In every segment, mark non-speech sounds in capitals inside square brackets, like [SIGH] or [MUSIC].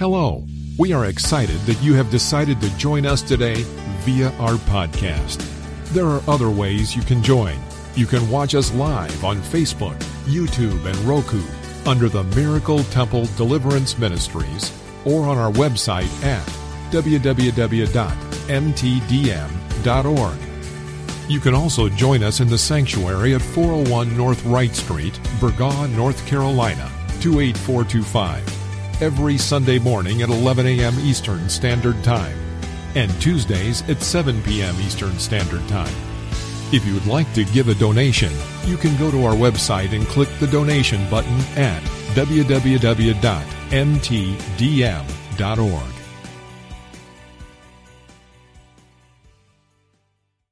Hello. We are excited that you have decided to join us today via our podcast. There are other ways you can join. You can watch us live on Facebook, YouTube, and Roku under the Miracle Temple Deliverance Ministries or on our website at www.mtdm.org. You can also join us in the sanctuary at 401 North Wright Street, Burgaw, North Carolina, 28425, every Sunday morning at 11 a.m. Eastern Standard Time and Tuesdays at 7 p.m. Eastern Standard Time. If you would like to give a donation, you can go to our website and click the donation button at www.mtdm.org.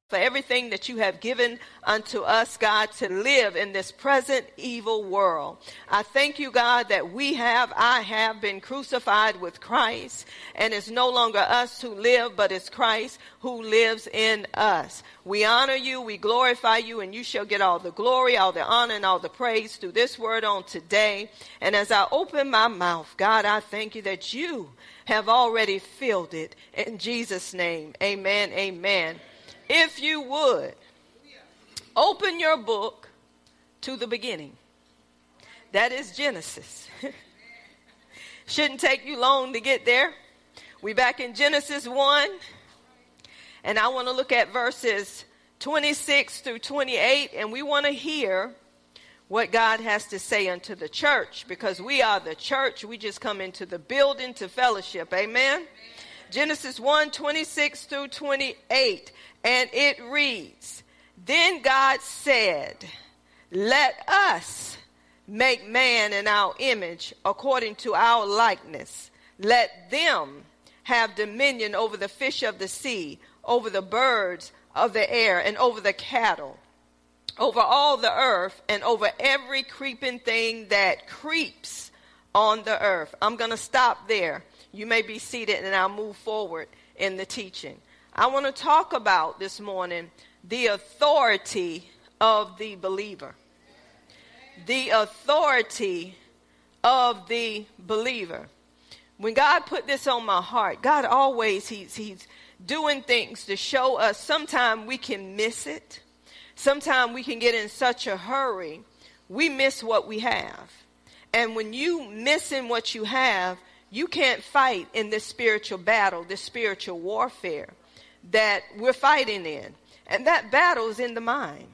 for everything that you have given unto us, God, to live in this present evil world. I thank you, God, that we have, I have been crucified with Christ, and it's no longer us who live, but it's Christ who lives in us. We honor you, we glorify you, and you shall get all the glory, all the honor, and all the praise through this word on today. And as I open my mouth, God, I thank you that you have already filled it. In Jesus' name, amen, amen if you would, open your book to the beginning. That is Genesis. [LAUGHS] Shouldn't take you long to get there. We back in Genesis 1, and I want to look at verses 26 through 28, and we want to hear what God has to say unto the church because we are the church. We just come into the building to fellowship. Amen. Amen. Genesis 1 26 through 28 and it reads Then God said, Let us make man in our image according to our likeness. Let them have dominion over the fish of the sea, over the birds of the air, and over the cattle, over all the earth, and over every creeping thing that creeps on the earth. I'm going to stop there. You may be seated, and I'll move forward in the teaching. I want to talk about this morning the authority of the believer. The authority of the believer. When God put this on my heart, God always he's he's doing things to show us sometimes we can miss it. Sometimes we can get in such a hurry, we miss what we have. And when you missing what you have, you can't fight in this spiritual battle, this spiritual warfare that we're fighting in. And that battle is in the mind.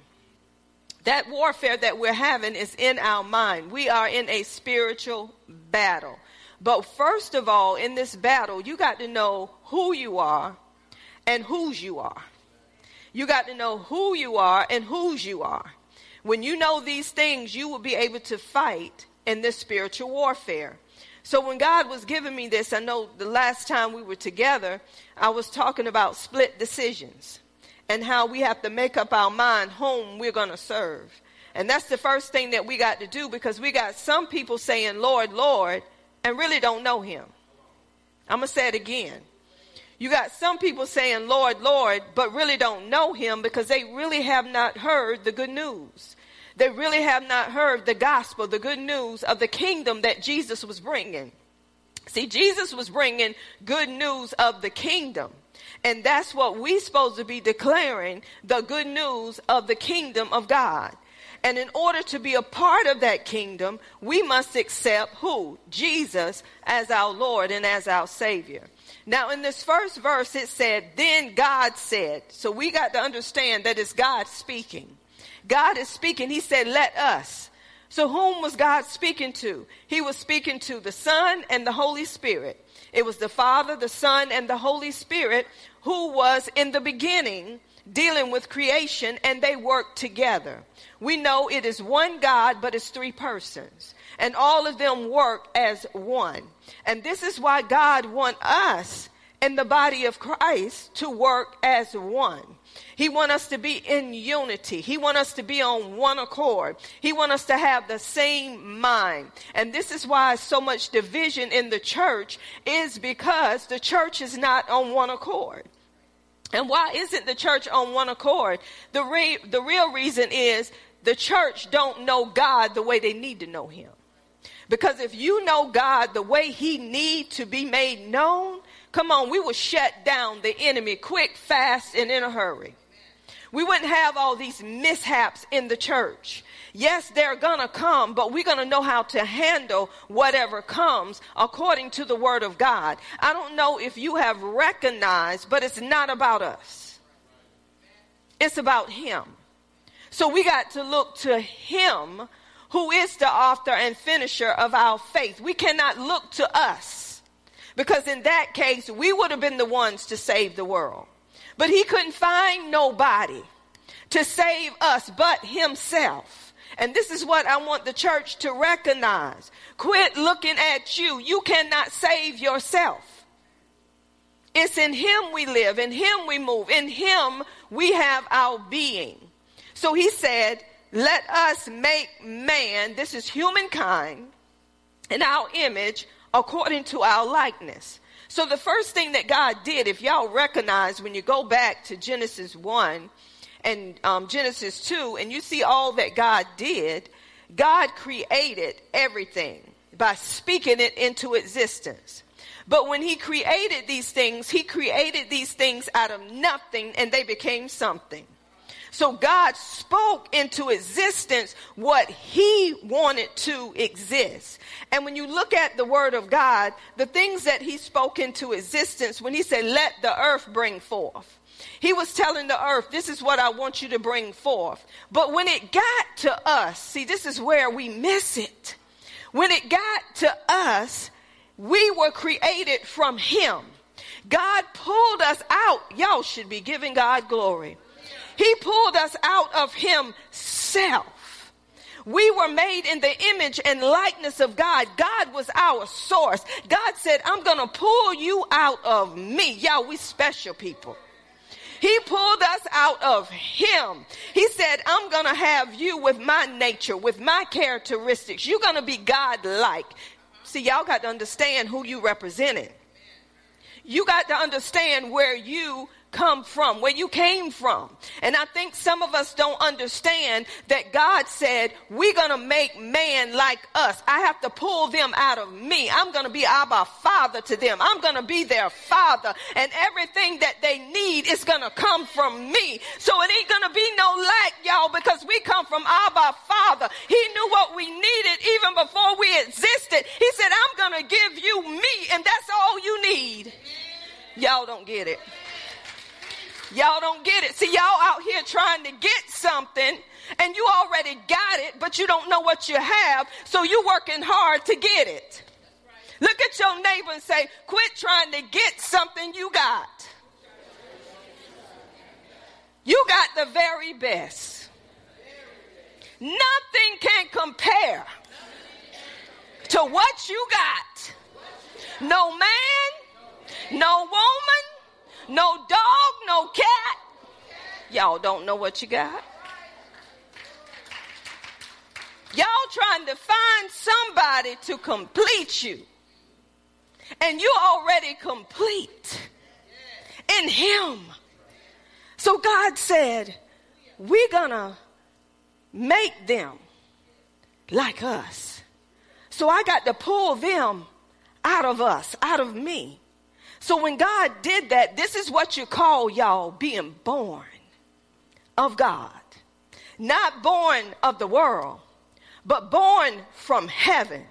That warfare that we're having is in our mind. We are in a spiritual battle. But first of all, in this battle, you got to know who you are and whose you are. You got to know who you are and whose you are. When you know these things, you will be able to fight in this spiritual warfare. So when God was giving me this, I know the last time we were together, I was talking about split decisions and how we have to make up our mind whom we're going to serve. And that's the first thing that we got to do because we got some people saying, Lord, Lord, and really don't know him. I'm going to say it again. You got some people saying, Lord, Lord, but really don't know him because they really have not heard the good news. They really have not heard the gospel, the good news of the kingdom that Jesus was bringing. See, Jesus was bringing good news of the kingdom. And that's what we're supposed to be declaring the good news of the kingdom of God. And in order to be a part of that kingdom, we must accept who? Jesus as our Lord and as our Savior. Now, in this first verse, it said, Then God said. So we got to understand that it's God speaking. God is speaking. He said, let us. So whom was God speaking to? He was speaking to the Son and the Holy Spirit. It was the Father, the Son, and the Holy Spirit who was in the beginning dealing with creation and they worked together. We know it is one God, but it's three persons. And all of them work as one. And this is why God wants us in the body of Christ to work as one. He want us to be in unity. He want us to be on one accord. He want us to have the same mind. And this is why so much division in the church is because the church is not on one accord. And why isn't the church on one accord? The, re- the real reason is the church don't know God the way they need to know him. Because if you know God the way he need to be made known, come on, we will shut down the enemy quick, fast, and in a hurry. We wouldn't have all these mishaps in the church. Yes, they're gonna come, but we're gonna know how to handle whatever comes according to the word of God. I don't know if you have recognized, but it's not about us. It's about him. So we got to look to him who is the author and finisher of our faith. We cannot look to us because in that case, we would have been the ones to save the world. But he couldn't find nobody to save us but himself. And this is what I want the church to recognize. Quit looking at you. You cannot save yourself. It's in him we live, in him we move, in him we have our being. So he said, let us make man, this is humankind, in our image according to our likeness. So the first thing that God did, if y'all recognize when you go back to Genesis 1 and um, Genesis 2 and you see all that God did, God created everything by speaking it into existence. But when he created these things, he created these things out of nothing and they became something. So God spoke into existence what he wanted to exist. And when you look at the word of God, the things that he spoke into existence, when he said, let the earth bring forth, he was telling the earth, this is what I want you to bring forth. But when it got to us, see, this is where we miss it. When it got to us, we were created from him. God pulled us out. Y'all should be giving God glory. He pulled us out of himself. We were made in the image and likeness of God. God was our source. God said, I'm going to pull you out of me. Y'all, we special people. He pulled us out of him. He said, I'm going to have you with my nature, with my characteristics. You're going to be God like. See, y'all got to understand who you represented. You got to understand where you come from, where you came from. And I think some of us don't understand that God said, we're going to make man like us. I have to pull them out of me. I'm going to be Abba Father to them. I'm going to be their father. And everything that they need is going to come from me. So it ain't going to be no lack, y'all, because we come from Abba Father. He knew what we needed even before we existed. He said, I'm going to give you me, and that's all you need. Y'all don't get it. Y'all don't get it. See, y'all out here trying to get something and you already got it, but you don't know what you have, so you're working hard to get it. Look at your neighbor and say, quit trying to get something you got. You got the very best. Nothing can compare to what you got. No man, no woman, no dog, no cat. Y'all don't know what you got. Y'all trying to find somebody to complete you. And you already complete in Him. So God said, We're gonna make them like us. So I got to pull them out of us, out of me. So when God did that, this is what you call y'all being born of God. Not born of the world, but born from heaven.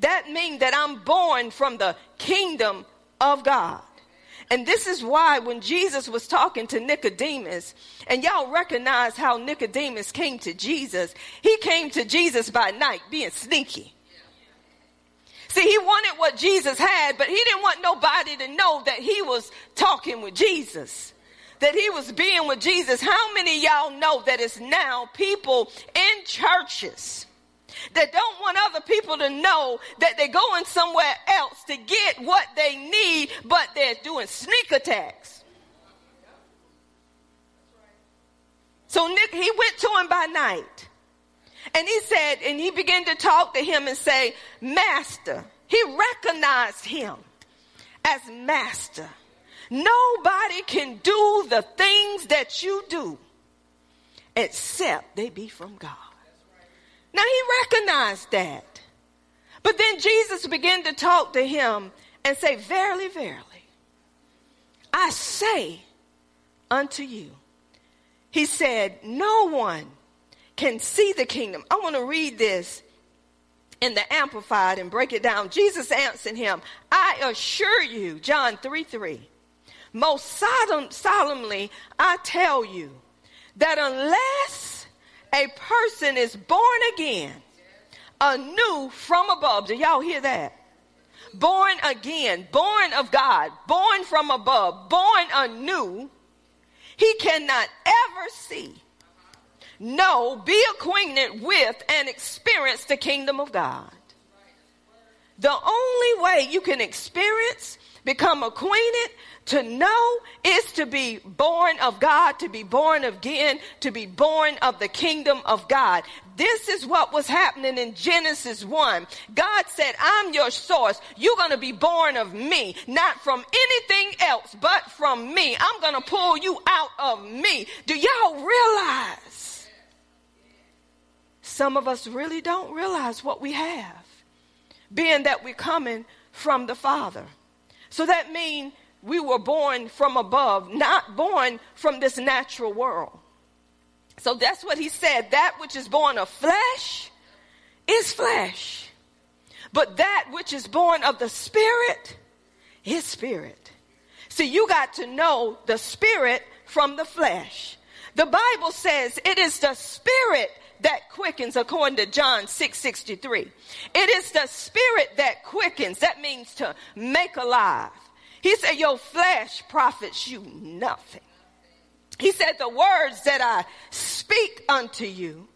That means that I'm born from the kingdom of God. And this is why when Jesus was talking to Nicodemus, and y'all recognize how Nicodemus came to Jesus, he came to Jesus by night being sneaky. See, he wanted what Jesus had, but he didn't want nobody to know that he was talking with Jesus. That he was being with Jesus. How many y'all know that it's now people in churches that don't want other people to know that they're going somewhere else to get what they need, but they're doing sneak attacks. So Nick, he went to him by night. And he said, and he began to talk to him and say, Master. He recognized him as master. Nobody can do the things that you do except they be from God. Now he recognized that. But then Jesus began to talk to him and say, Verily, verily, I say unto you. He said, No one can see the kingdom. I want to read this in the Amplified and break it down. Jesus answered him, I assure you, John 3 3, most solemn, solemnly I tell you that unless a person is born again, anew from above, do y'all hear that? Born again, born of God, born from above, born anew, he cannot ever see know, be acquainted with, and experience the kingdom of God. The only way you can experience, become acquainted, to know is to be born of God, to be born again, to be born of the kingdom of God. This is what was happening in Genesis 1. God said, I'm your source. You're going to be born of me, not from anything else, but from me. I'm going to pull you out of me. Do y'all realize? Some of us really don't realize what we have, being that we're coming from the Father. So that means we were born from above, not born from this natural world. So that's what he said. That which is born of flesh is flesh. But that which is born of the spirit is spirit. See, you got to know the spirit from the flesh. The Bible says it is the spirit that quickens according to John 6 63. It is the spirit that quickens. That means to make alive. He said, Your flesh profits you nothing. He said, The words that I speak unto you,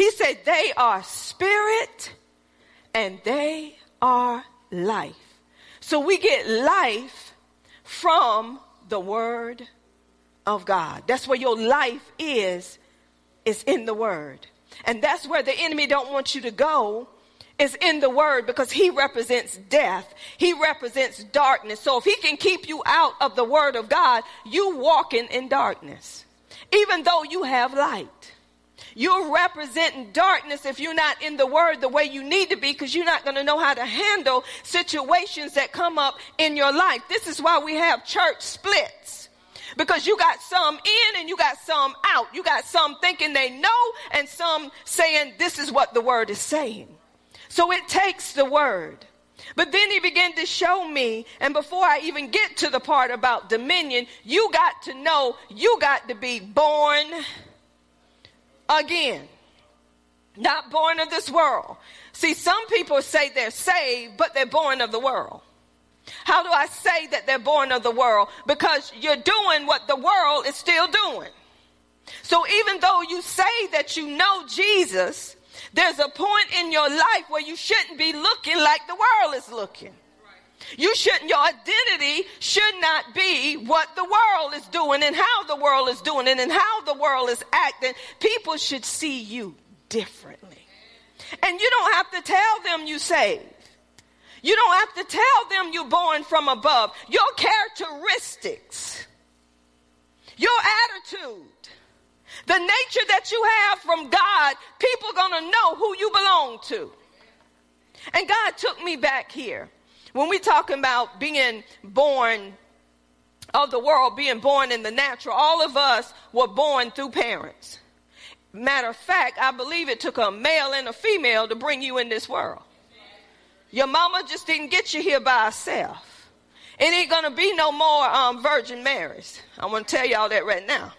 he said, they are spirit and they are life. So we get life from the word of God. That's where your life is, is in the word. And that's where the enemy don't want you to go is in the word because he represents death. He represents darkness. So if he can keep you out of the word of God, you walking in darkness. Even though you have light. You're representing darkness if you're not in the word the way you need to be because you're not going to know how to handle situations that come up in your life. This is why we have church splits because you got some in and you got some out. You got some thinking they know and some saying this is what the word is saying. So it takes the word. But then he began to show me, and before I even get to the part about dominion, you got to know you got to be born again. Not born of this world. See, some people say they're saved, but they're born of the world. How do I say that they're born of the world? Because you're doing what the world is still doing. So even though you say that you know Jesus, there's a point in your life where you shouldn't be looking like the world is looking. You shouldn't, your identity should not be what the world is doing and how the world is doing it and how the world is acting. People should see you differently. And you don't have to tell them you saved. You don't have to tell them you're born from above. Your characteristics, your attitude, the nature that you have from God, people are going to know who you belong to. And God took me back here. When we're talking about being born of the world, being born in the natural, all of us were born through parents. Matter of fact, I believe it took a male and a female to bring you in this world. Your mama just didn't get you here by herself. It ain't gonna be no more um, Virgin Marys. I want to tell y'all that right now.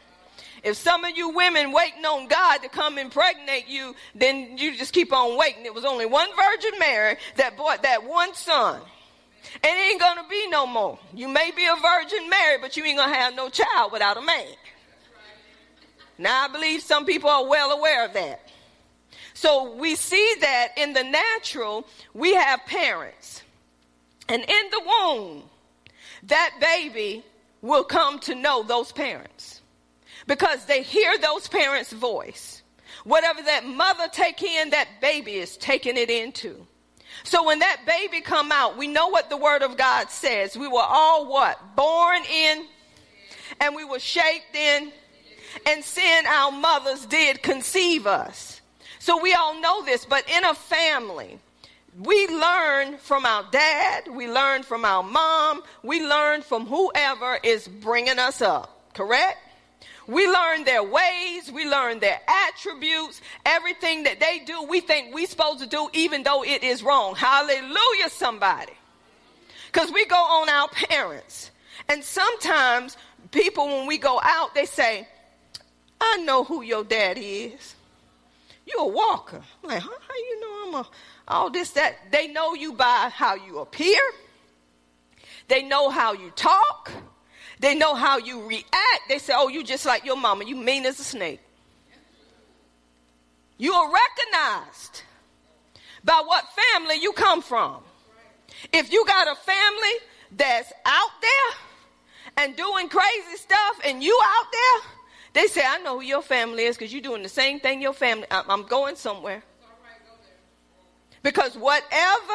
If some of you women waiting on God to come impregnate you, then you just keep on waiting. It was only one Virgin Mary that brought that one son. It ain't gonna be no more. You may be a Virgin Mary, but you ain't gonna have no child without a man. Now I believe some people are well aware of that. So we see that in the natural, we have parents. And in the womb, that baby will come to know those parents because they hear those parents' voice. Whatever that mother take in, that baby is taking it into. So when that baby come out, we know what the word of God says. We were all what? Born in and we were shaped in and sin our mothers did conceive us. So we all know this, but in a family, we learn from our dad, we learn from our mom, we learn from whoever is bringing us up, correct? We learn their ways, we learn their attributes, everything that they do, we think we're supposed to do even though it is wrong. Hallelujah, somebody. Because we go on our parents. And sometimes people, when we go out, they say, I know who your daddy is. You're a walker. I'm like, huh? How you know I'm a all this, that. They know you by how you appear. They know how you talk. They know how you react. They say, oh, you just like your mama. You mean as a snake. You are recognized by what family you come from. If you got a family that's out there and doing crazy stuff and you out there, they say, I know who your family is because you're doing the same thing your family. I'm going somewhere. Because whatever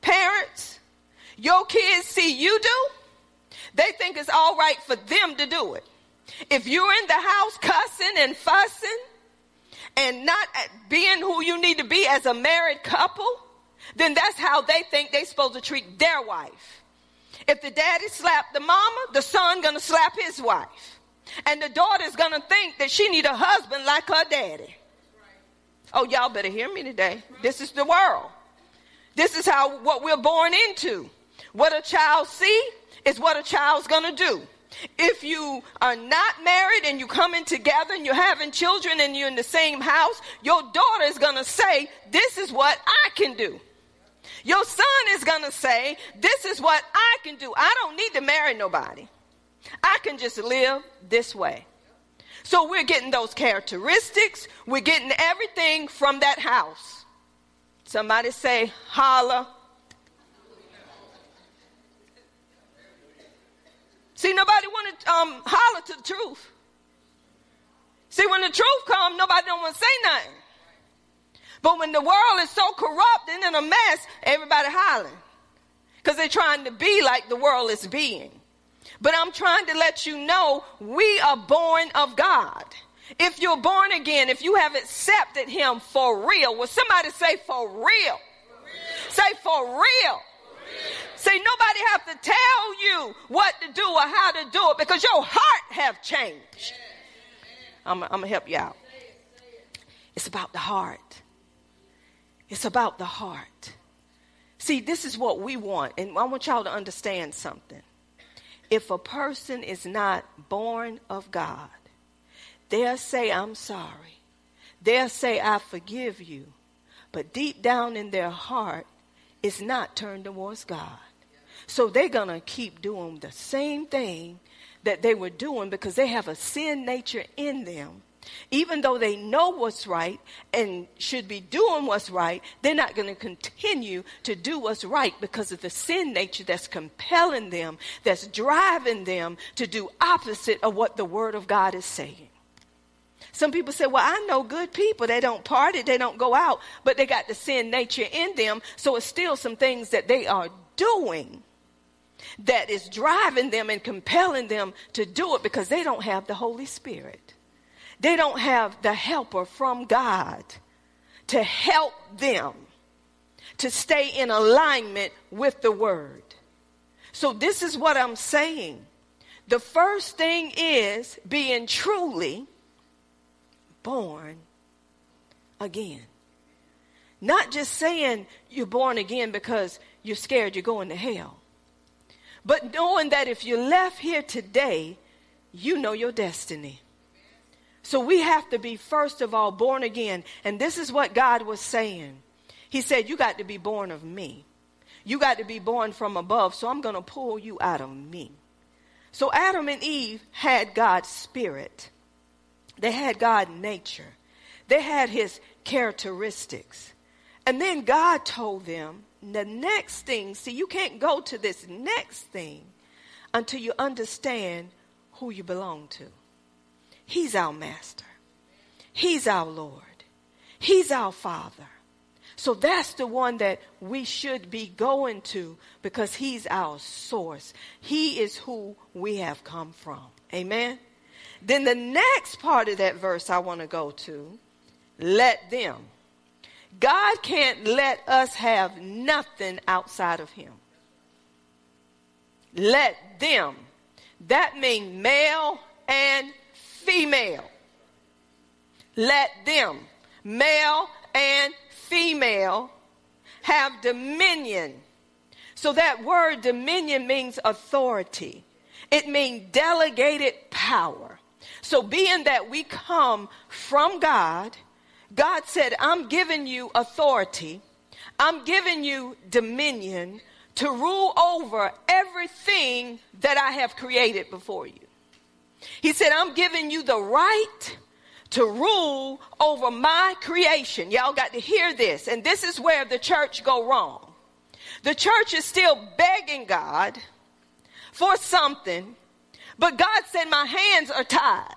parents your kids see you do, they think it's all right for them to do it. If you're in the house cussing and fussing and not being who you need to be as a married couple, then that's how they think they're supposed to treat their wife. If the daddy slapped the mama, the son gonna slap his wife. And the daughter's gonna think that she need a husband like her daddy. Oh, y'all better hear me today. This is the world. This is how what we're born into. What a child see is what a child's gonna do. If you are not married and you coming together and you're having children and you're in the same house, your daughter is gonna say, This is what I can do. Your son is gonna say, This is what I can do. I don't need to marry nobody. I can just live this way. So we're getting those characteristics. We're getting everything from that house. Somebody say, holla. See, nobody want to um, holler to the truth. See, when the truth comes, nobody don't want to say nothing. But when the world is so corrupt and in a mess, everybody hollering. Because they're trying to be like the world is being. But I'm trying to let you know we are born of God. If you're born again, if you have accepted him for real, will somebody say for real? For real. Say for real. real. Say nobody have to tell you what to do or how to do it because your heart have changed. I'm, I'm to help you out. It's about the heart. It's about the heart. See, this is what we want. And I want y'all to understand something if a person is not born of God, they'll say, I'm sorry. They'll say, I forgive you. But deep down in their heart, it's not turned towards God. So they're going to keep doing the same thing that they were doing because they have a sin nature in them even though they know what's right and should be doing what's right, they're not going to continue to do what's right because of the sin nature that's compelling them, that's driving them to do opposite of what the Word of God is saying. Some people say, Well, I know good people. They don't party, they don't go out, but they got the sin nature in them. So it's still some things that they are doing that is driving them and compelling them to do it because they don't have the Holy Spirit. They don't have the helper from God to help them to stay in alignment with the word. So, this is what I'm saying. The first thing is being truly born again. Not just saying you're born again because you're scared you're going to hell, but knowing that if you left here today, you know your destiny. So we have to be, first of all, born again. And this is what God was saying. He said, You got to be born of me. You got to be born from above. So I'm going to pull you out of me. So Adam and Eve had God's spirit, they had God nature, they had his characteristics. And then God told them the next thing, see, you can't go to this next thing until you understand who you belong to. He's our master. He's our Lord. He's our Father. So that's the one that we should be going to because He's our source. He is who we have come from. Amen. Then the next part of that verse I want to go to let them. God can't let us have nothing outside of Him. Let them. That means male and female. Let them, male and female, have dominion. So that word dominion means authority. It means delegated power. So being that we come from God, God said, I'm giving you authority. I'm giving you dominion to rule over everything that I have created before you. He said, I'm giving you the right to rule over my creation. Y'all got to hear this. And this is where the church go wrong. The church is still begging God for something, but God said, my hands are tied.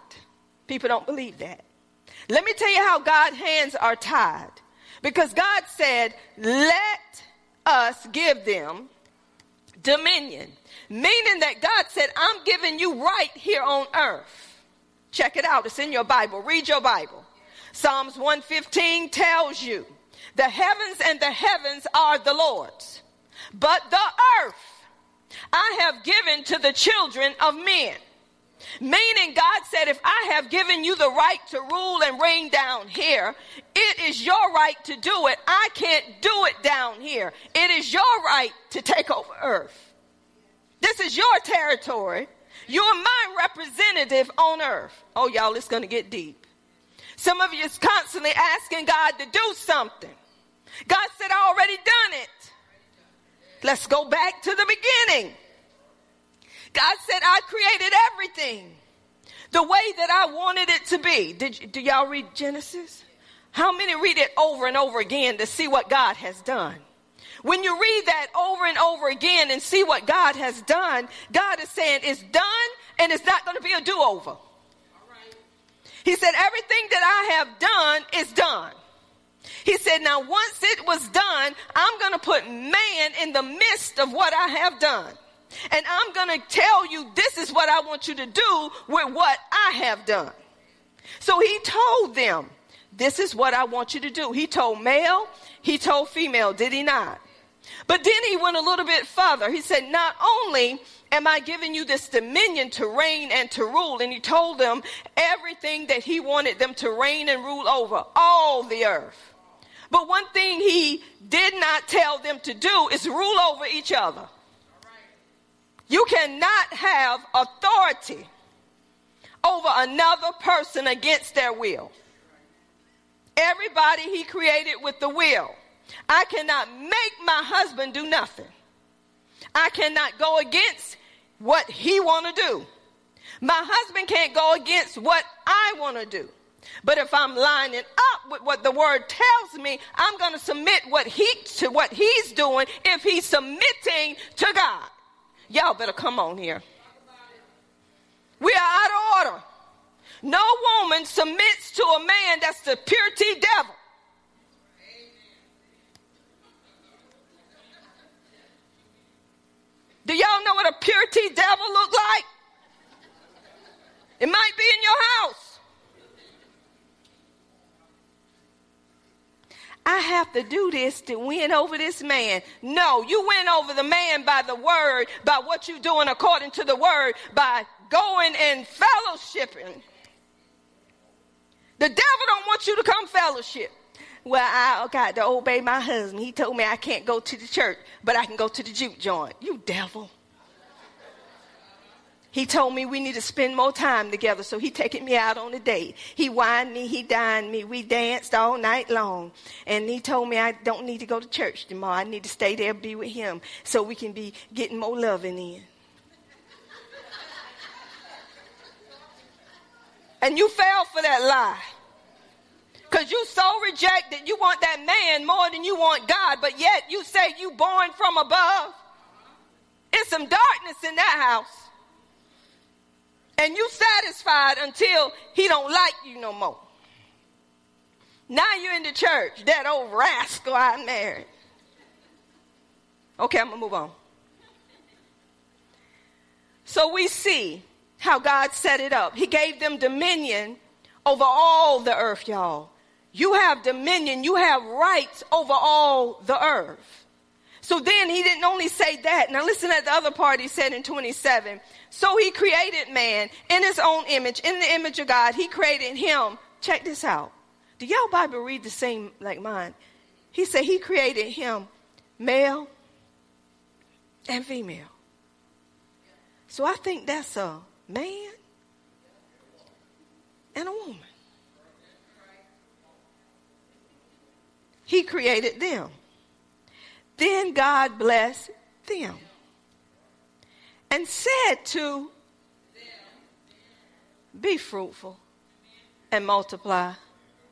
People don't believe that. Let me tell you how God's hands are tied. Because God said, let us give them dominion. Meaning that God said, I'm giving you right here on earth. Check it out. It's in your Bible. Read your Bible. Psalms 115 tells you the heavens and the heavens are the Lord's, but the earth I have given to the children of men. Meaning, God said, if I have given you the right to rule and reign down here, it is your right to do it. I can't do it down here. It is your right to take over earth. This is your territory. You're my representative on earth. Oh, y'all, it's going to get deep. Some of you is constantly asking God to do something. God said, I already done it. Let's go back to the beginning. God said, I created everything the way that I wanted it to be. Did, do y'all read Genesis? How many read it over and over again to see what God has done? When you read that over and over again and see what God has done, God is saying it's done and it's not going to be a do over. He said, everything that I have done is done. He said, now once it was done, I'm going to put man in the midst of what I have done. And I'm going to tell you this is what I want you to do with what I have done. So he told them, this is what I want you to do. He told male, he told female, did he not? But then he went a little bit further. He said, not only am I giving you this dominion to reign and to rule, and he told them everything that he wanted them to reign and rule over, all the earth. But one thing he did not tell them to do is rule over each other. You cannot have authority over another person against their will. Everybody he created with the will. I cannot make my husband do nothing. I cannot go against what he want to do. My husband can't go against what I want to do. But if I'm lining up with what the word tells me, I'm going to submit what he to what he's doing if he's submitting to God. Y'all better come on here. We are out of order. No woman submits to a man that's the purity devil. Do y'all know what a purity devil look like? It might be in your house. I have to do this to win over this man. No, you win over the man by the word, by what you're doing according to the word, by going and fellowshipping. The devil don't want you to come fellowship. Well, I oh got to obey my husband. He told me I can't go to the church, but I can go to the juke joint. You devil. He told me we need to spend more time together, so he taking me out on a date. He wined me, he dined me, we danced all night long. And he told me I don't need to go to church tomorrow. I need to stay there, be with him, so we can be getting more loving in. And you fell for that lie. Because you so rejected, you want that man more than you want God, but yet you say you born from above. It's some darkness in that house and you satisfied until he don't like you no more. Now you're in the church, that old rascal I married. Okay, I'm gonna move on. So we see how God set it up. He gave them dominion over all the earth, y'all. You have dominion. You have rights over all the earth. So then he didn't only say that. Now listen at the other part he said in 27. So he created man in his own image, in the image of God. He created him. Check this out. Do y'all Bible read the same like mine? He said he created him male and female. So I think that's a man and a woman. He created them. Then God blessed them and said to them, be fruitful and multiply,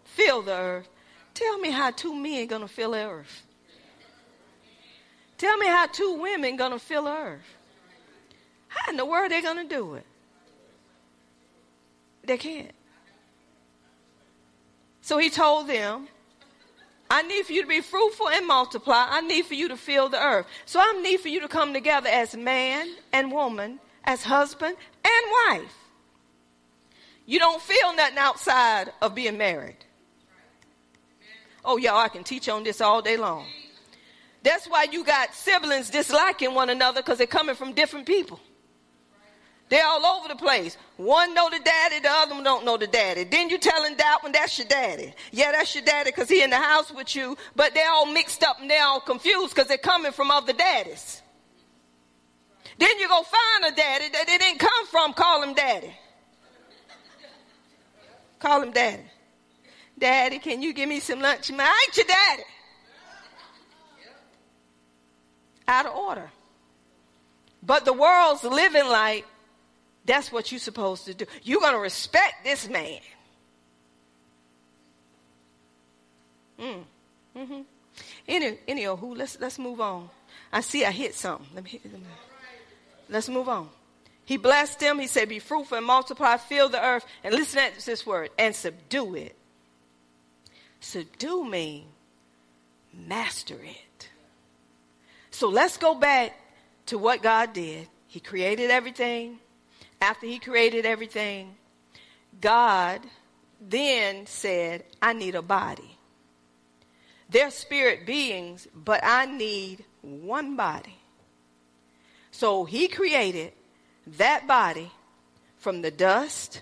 fill the earth. Tell me how two men gonna fill the earth. Tell me how two women gonna fill the earth. How in the world they gonna do it? They can't. So he told them, I need for you to be fruitful and multiply. I need for you to fill the earth. So I need for you to come together as man and woman, as husband and wife. You don't feel nothing outside of being married. Oh, y'all, I can teach on this all day long. That's why you got siblings disliking one another because they're coming from different people. They're all over the place. One know the daddy, the other one don't know the daddy. Then you telling that one that's your daddy. Yeah, that's your daddy because he in the house with you, but they're all mixed up and they're all confused because they're coming from other daddies. Then you go find a daddy that they didn't come from, call him daddy. Call him daddy. Daddy, can you give me some lunch? Man, I ain't your daddy. Out of order. But the world's living like that's what you're supposed to do. You're going to respect this man. Mm. Mm-hmm. Any, anywho, let's, let's move on. I see I hit something. Let me hit, me, let's move on. He blessed them. He said, Be fruitful and multiply, fill the earth. And listen to this word and subdue it. Subdue means master it. So let's go back to what God did. He created everything, after he created everything, God then said, I need a body. They're spirit beings, but I need one body. So he created that body from the dust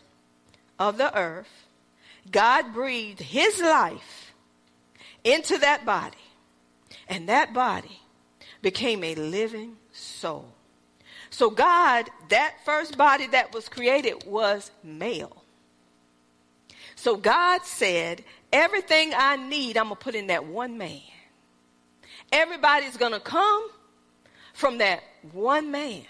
of the earth. God breathed his life into that body, and that body became a living soul. So, God, that first body that was created was male. So, God said, Everything I need, I'm going to put in that one man. Everybody's going to come from that one man.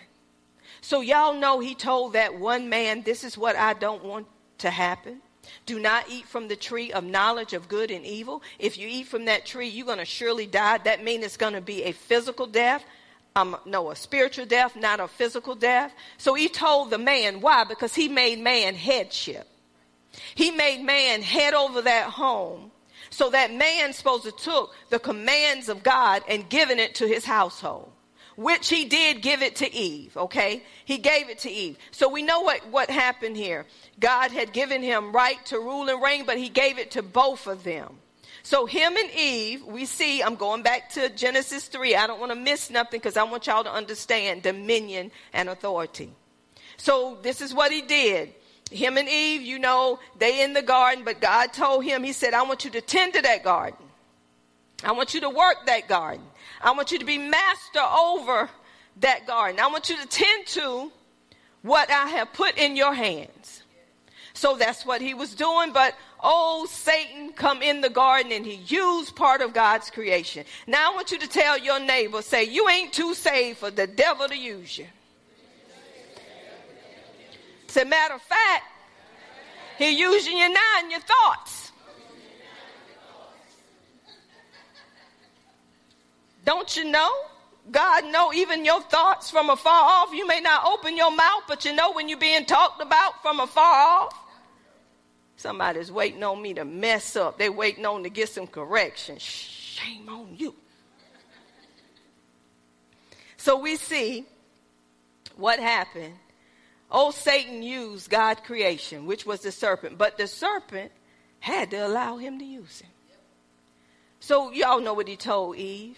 So, y'all know he told that one man, This is what I don't want to happen. Do not eat from the tree of knowledge of good and evil. If you eat from that tree, you're going to surely die. That means it's going to be a physical death um, no, a spiritual death, not a physical death. So he told the man, why? Because he made man headship. He made man head over that home. So that man supposed to took the commands of God and given it to his household. Which he did give it to Eve, okay? He gave it to Eve. So we know what, what happened here. God had given him right to rule and reign, but he gave it to both of them. So him and Eve, we see, I'm going back to Genesis 3. I don't want to miss nothing because I want y'all to understand dominion and authority. So this is what he did. Him and Eve, you know, they in the garden, but God told him, he said, I want you to tend to that garden. I want you to work that garden. I want you to be master over that garden. I want you to tend to what I have put in your hands. So that's what he was doing, but oh, Satan come in the garden and he used part of God's creation. Now I want you to tell your neighbor, say, you ain't too saved for the devil to use you. As a matter of fact, he using you now in your thoughts. Don't you know? God know even your thoughts from afar off. You may not open your mouth, but you know when you're being talked about from afar off. Somebody's waiting on me to mess up. They're waiting on to get some correction. Shame on you. So we see what happened. Old Satan used God's creation, which was the serpent. But the serpent had to allow him to use him. So, y'all know what he told Eve.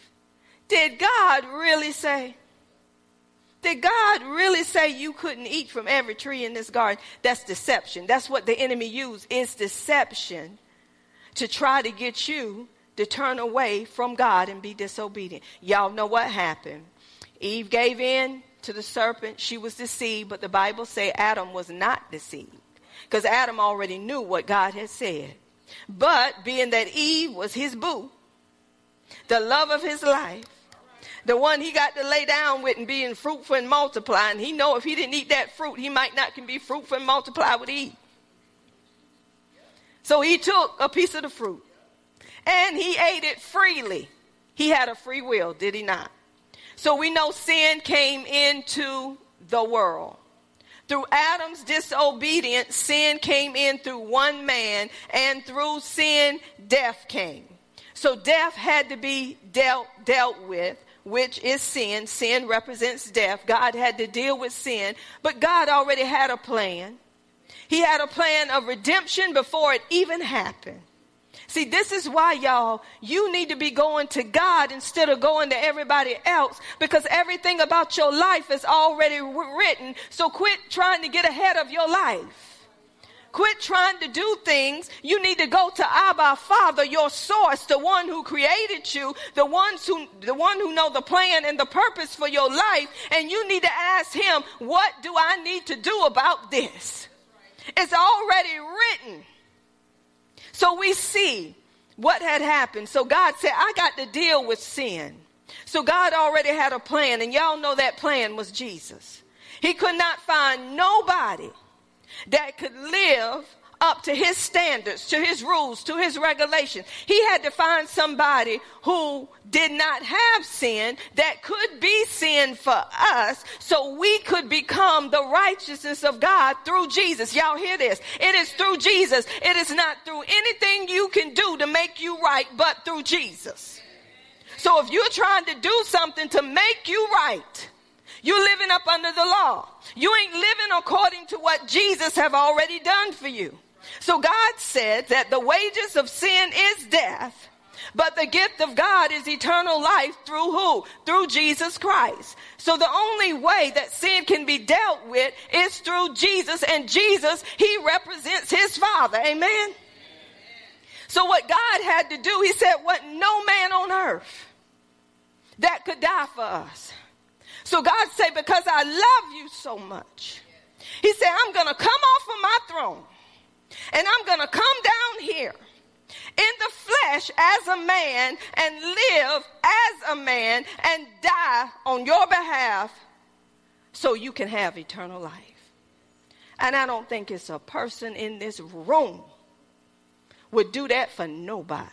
Did God really say? Did God really say you couldn't eat from every tree in this garden? That's deception. That's what the enemy used is deception to try to get you to turn away from God and be disobedient. Y'all know what happened. Eve gave in to the serpent. She was deceived, but the Bible say Adam was not deceived because Adam already knew what God had said. But being that Eve was his boo, the love of his life, the one he got to lay down with and being fruitful and multiply. And He know if he didn't eat that fruit, he might not can be fruitful and multiply with Eve. So he took a piece of the fruit and he ate it freely. He had a free will, did he not? So we know sin came into the world. Through Adam's disobedience, sin came in through one man, and through sin, death came. So death had to be dealt, dealt with which is sin. Sin represents death. God had to deal with sin, but God already had a plan. He had a plan of redemption before it even happened. See, this is why, y'all, you need to be going to God instead of going to everybody else because everything about your life is already written. So quit trying to get ahead of your life. Quit trying to do things. You need to go to Abba Father, your source, the one who created you, the ones who, the one who know the plan and the purpose for your life. And you need to ask him, what do I need to do about this? It's already written. So we see what had happened. So God said, I got to deal with sin. So God already had a plan and y'all know that plan was Jesus. He could not find nobody that could live up to his standards, to his rules, to his regulations. He had to find somebody who did not have sin that could be sin for us so we could become the righteousness of God through Jesus. Y'all hear this? It is through Jesus. It is not through anything you can do to make you right, but through Jesus. So if you're trying to do something to make you right, you're living up under the law. You ain't living according to what Jesus have already done for you. So God said that the wages of sin is death, but the gift of God is eternal life through who? Through Jesus Christ. So the only way that sin can be dealt with is through Jesus and Jesus, he represents his father. Amen. So what God had to do, he said, what no man on earth that could die for us. So God said, because I love you so much, he said, I'm going to come off of my throne and I'm going to come down here in the flesh as a man and live as a man and die on your behalf so you can have eternal life. And I don't think it's a person in this room would do that for nobody.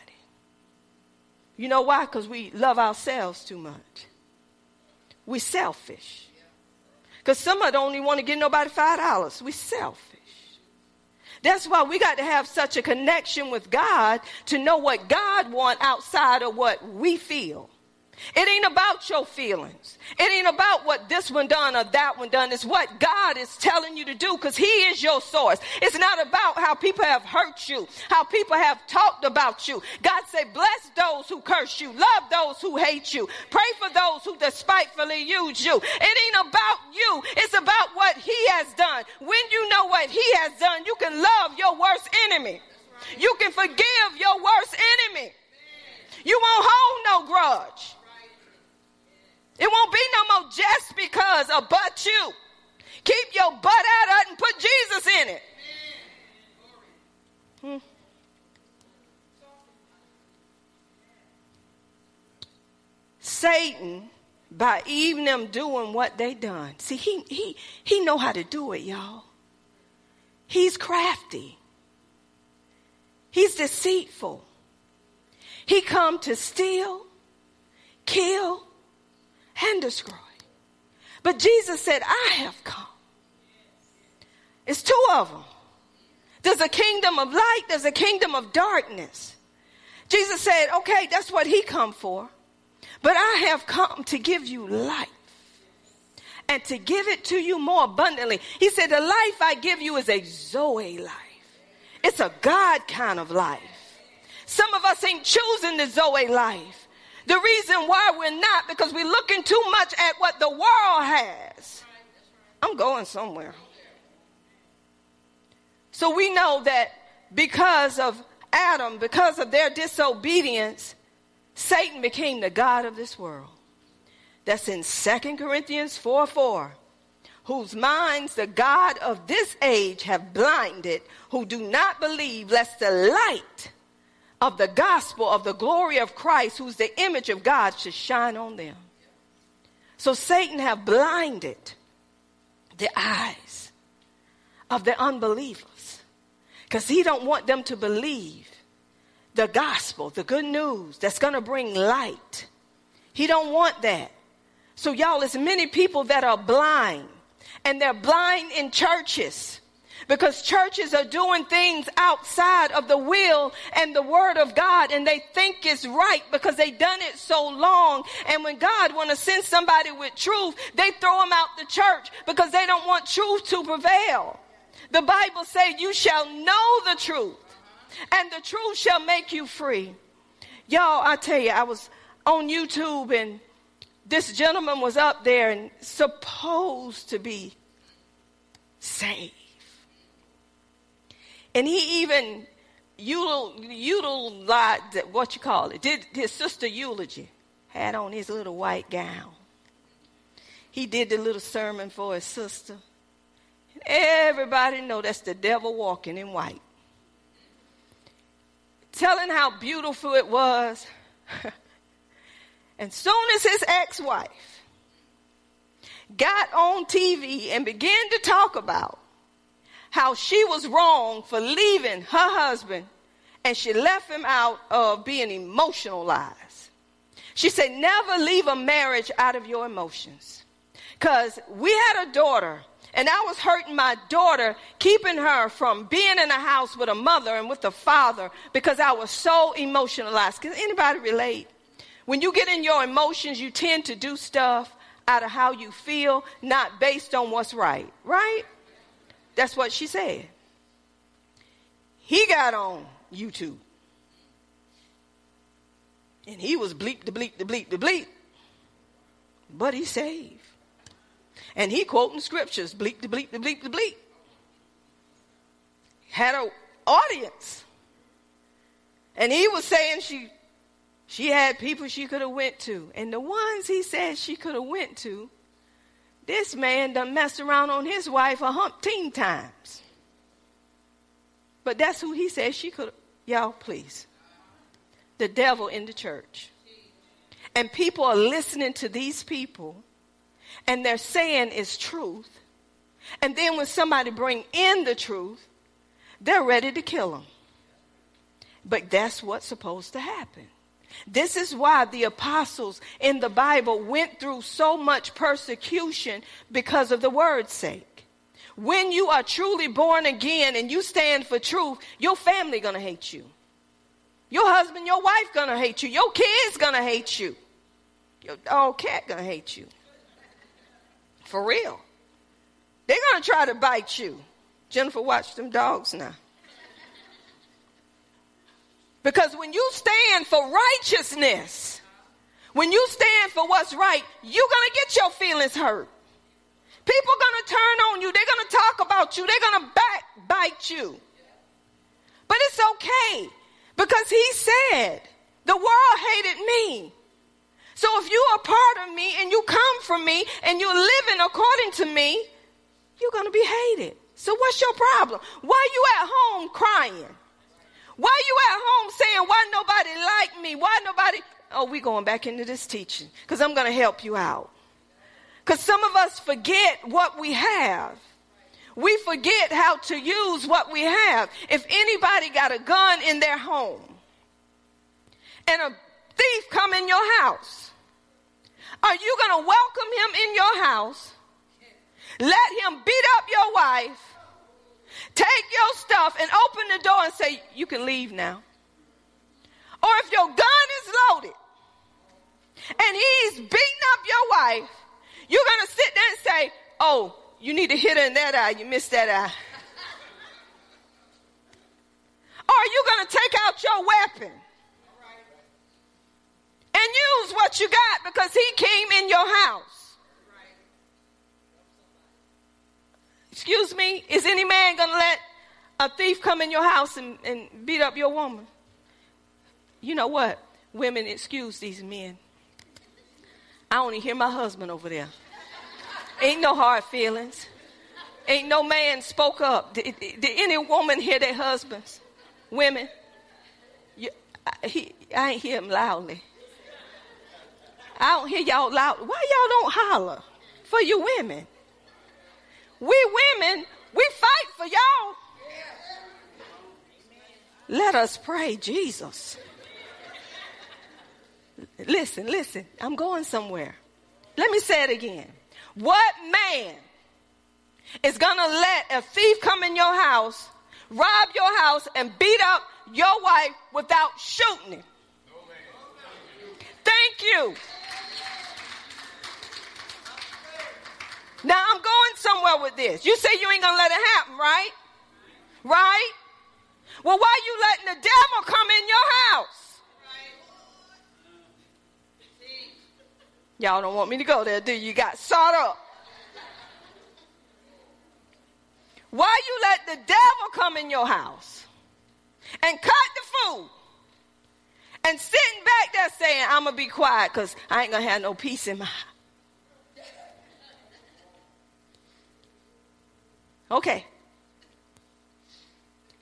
You know why? Because we love ourselves too much. We selfish. Because some of don't even want to give nobody five dollars. We selfish. That's why we got to have such a connection with God to know what God wants outside of what we feel. It ain't about your feelings. It ain't about what this one done or that one done. It's what God is telling you to do because He is your source. It's not about how people have hurt you, how people have talked about you. God said, bless those who curse you, love those who hate you, pray for those who despitefully use you. It ain't about you. It's about what He has done. When you know what He has done, you can love your worst enemy. You can forgive your worst enemy. You won't hold no grudge. It won't be no more just because of but you. Keep your butt out of it and put Jesus in it. Hmm. Satan, by even them doing what they done. See, he he he know how to do it, y'all. He's crafty. He's deceitful. He come to steal, kill, and destroy. But Jesus said, I have come. It's two of them. There's a kingdom of light, there's a kingdom of darkness. Jesus said, okay, that's what he come for. But I have come to give you life and to give it to you more abundantly. He said, the life I give you is a Zoe life. It's a God kind of life. Some of us ain't choosing the Zoe life. The reason why we're not because we're looking too much at what the world has. I'm going somewhere. So we know that because of Adam, because of their disobedience, Satan became the God of this world. That's in 2 Corinthians 4 4. Whose minds the God of this age have blinded, who do not believe, lest the light of the gospel of the glory of Christ, who's the image of God, should shine on them. So Satan have blinded the eyes of the unbelievers because he don't want them to believe the gospel, the good news that's going to bring light. He don't want that. So y'all, there's many people that are blind and they're blind in churches because churches are doing things outside of the will and the word of God and they think it's right because they've done it so long. And when God want to send somebody with truth, they throw them out the church because they don't want truth to prevail. The Bible says you shall know the truth and the truth shall make you free. Y'all, I tell you, I was on YouTube and this gentleman was up there and supposed to be saved. And he even utilized what you call it, did his sister eulogy, had on his little white gown. He did the little sermon for his sister. Everybody know that's the devil walking in white. Telling how beautiful it was. [LAUGHS] and soon as his ex-wife got on TV and began to talk about how she was wrong for leaving her husband and she left him out of being emotionalized. She said, never leave a marriage out of your emotions. Because we had a daughter, and I was hurting my daughter, keeping her from being in a house with a mother and with a father because I was so emotionalized. Can anybody relate? When you get in your emotions, you tend to do stuff out of how you feel, not based on what's right, right? That's what she said. He got on YouTube. And he was bleep the bleep the bleep the bleep. But he saved. And he quoting scriptures, bleep the bleep the bleep the bleep. Had an audience. And he was saying she she had people she could have went to. And the ones he said she could have went to this man done messed around on his wife a humpteen times. But that's who he said she could. Y'all, please. The devil in the church. And people are listening to these people and they're saying it's truth. And then when somebody bring in the truth, they're ready to kill them. But that's what's supposed to happen. This is why the apostles in the Bible went through so much persecution because of the word's sake. When you are truly born again and you stand for truth, your family gonna hate you. Your husband, your wife gonna hate you. Your kids gonna hate you. Your dog cat gonna hate you. For real. They're gonna try to bite you. Jennifer, watch them dogs now. Because when you stand for righteousness, when you stand for what's right, you're going to get your feelings hurt. People are going to turn on you. They're going to talk about you. They're going to backbite you. But it's okay because he said, the world hated me. So if you are part of me and you come from me and you're living according to me, you're going to be hated. So what's your problem? Why are you at home crying? Why you at home saying, why nobody like me? Why nobody? Oh, we going back into this teaching because I'm going to help you out. Because some of us forget what we have. We forget how to use what we have. If anybody got a gun in their home and a thief come in your house, are you going to welcome him in your house? Let him beat up your wife Take your stuff and open the door and say, You can leave now. Or if your gun is loaded and he's beating up your wife, you're going to sit there and say, Oh, you need to hit her in that eye. You missed that eye. [LAUGHS] Or are you going to take out your weapon and use what you got because he came in your house? Excuse me, is any man going to let a thief come in your house and, and beat up your woman? You know what? Women, excuse these men. I only hear my husband over there. Ain't no hard feelings. Ain't no man spoke up. Did, did any woman hear their husbands? Women? You, I, he, I ain't hear him loudly. I don't hear y'all loud. Why y'all don't holler for you women? We women, we fight for y'all. Let us pray, Jesus. Listen, listen. I'm going somewhere. Let me say it again. What man is going to let a thief come in your house, rob your house, and beat up your wife without shooting him? Thank you. Now I'm going somewhere with this. You say you ain't gonna let it happen, right? Right? Well, why you letting the devil come in your house? Y'all don't want me to go there, do you? You got sought up. Why you let the devil come in your house and cut the food and sitting back there saying, I'm to be quiet because I ain't to have no peace in my house. Okay.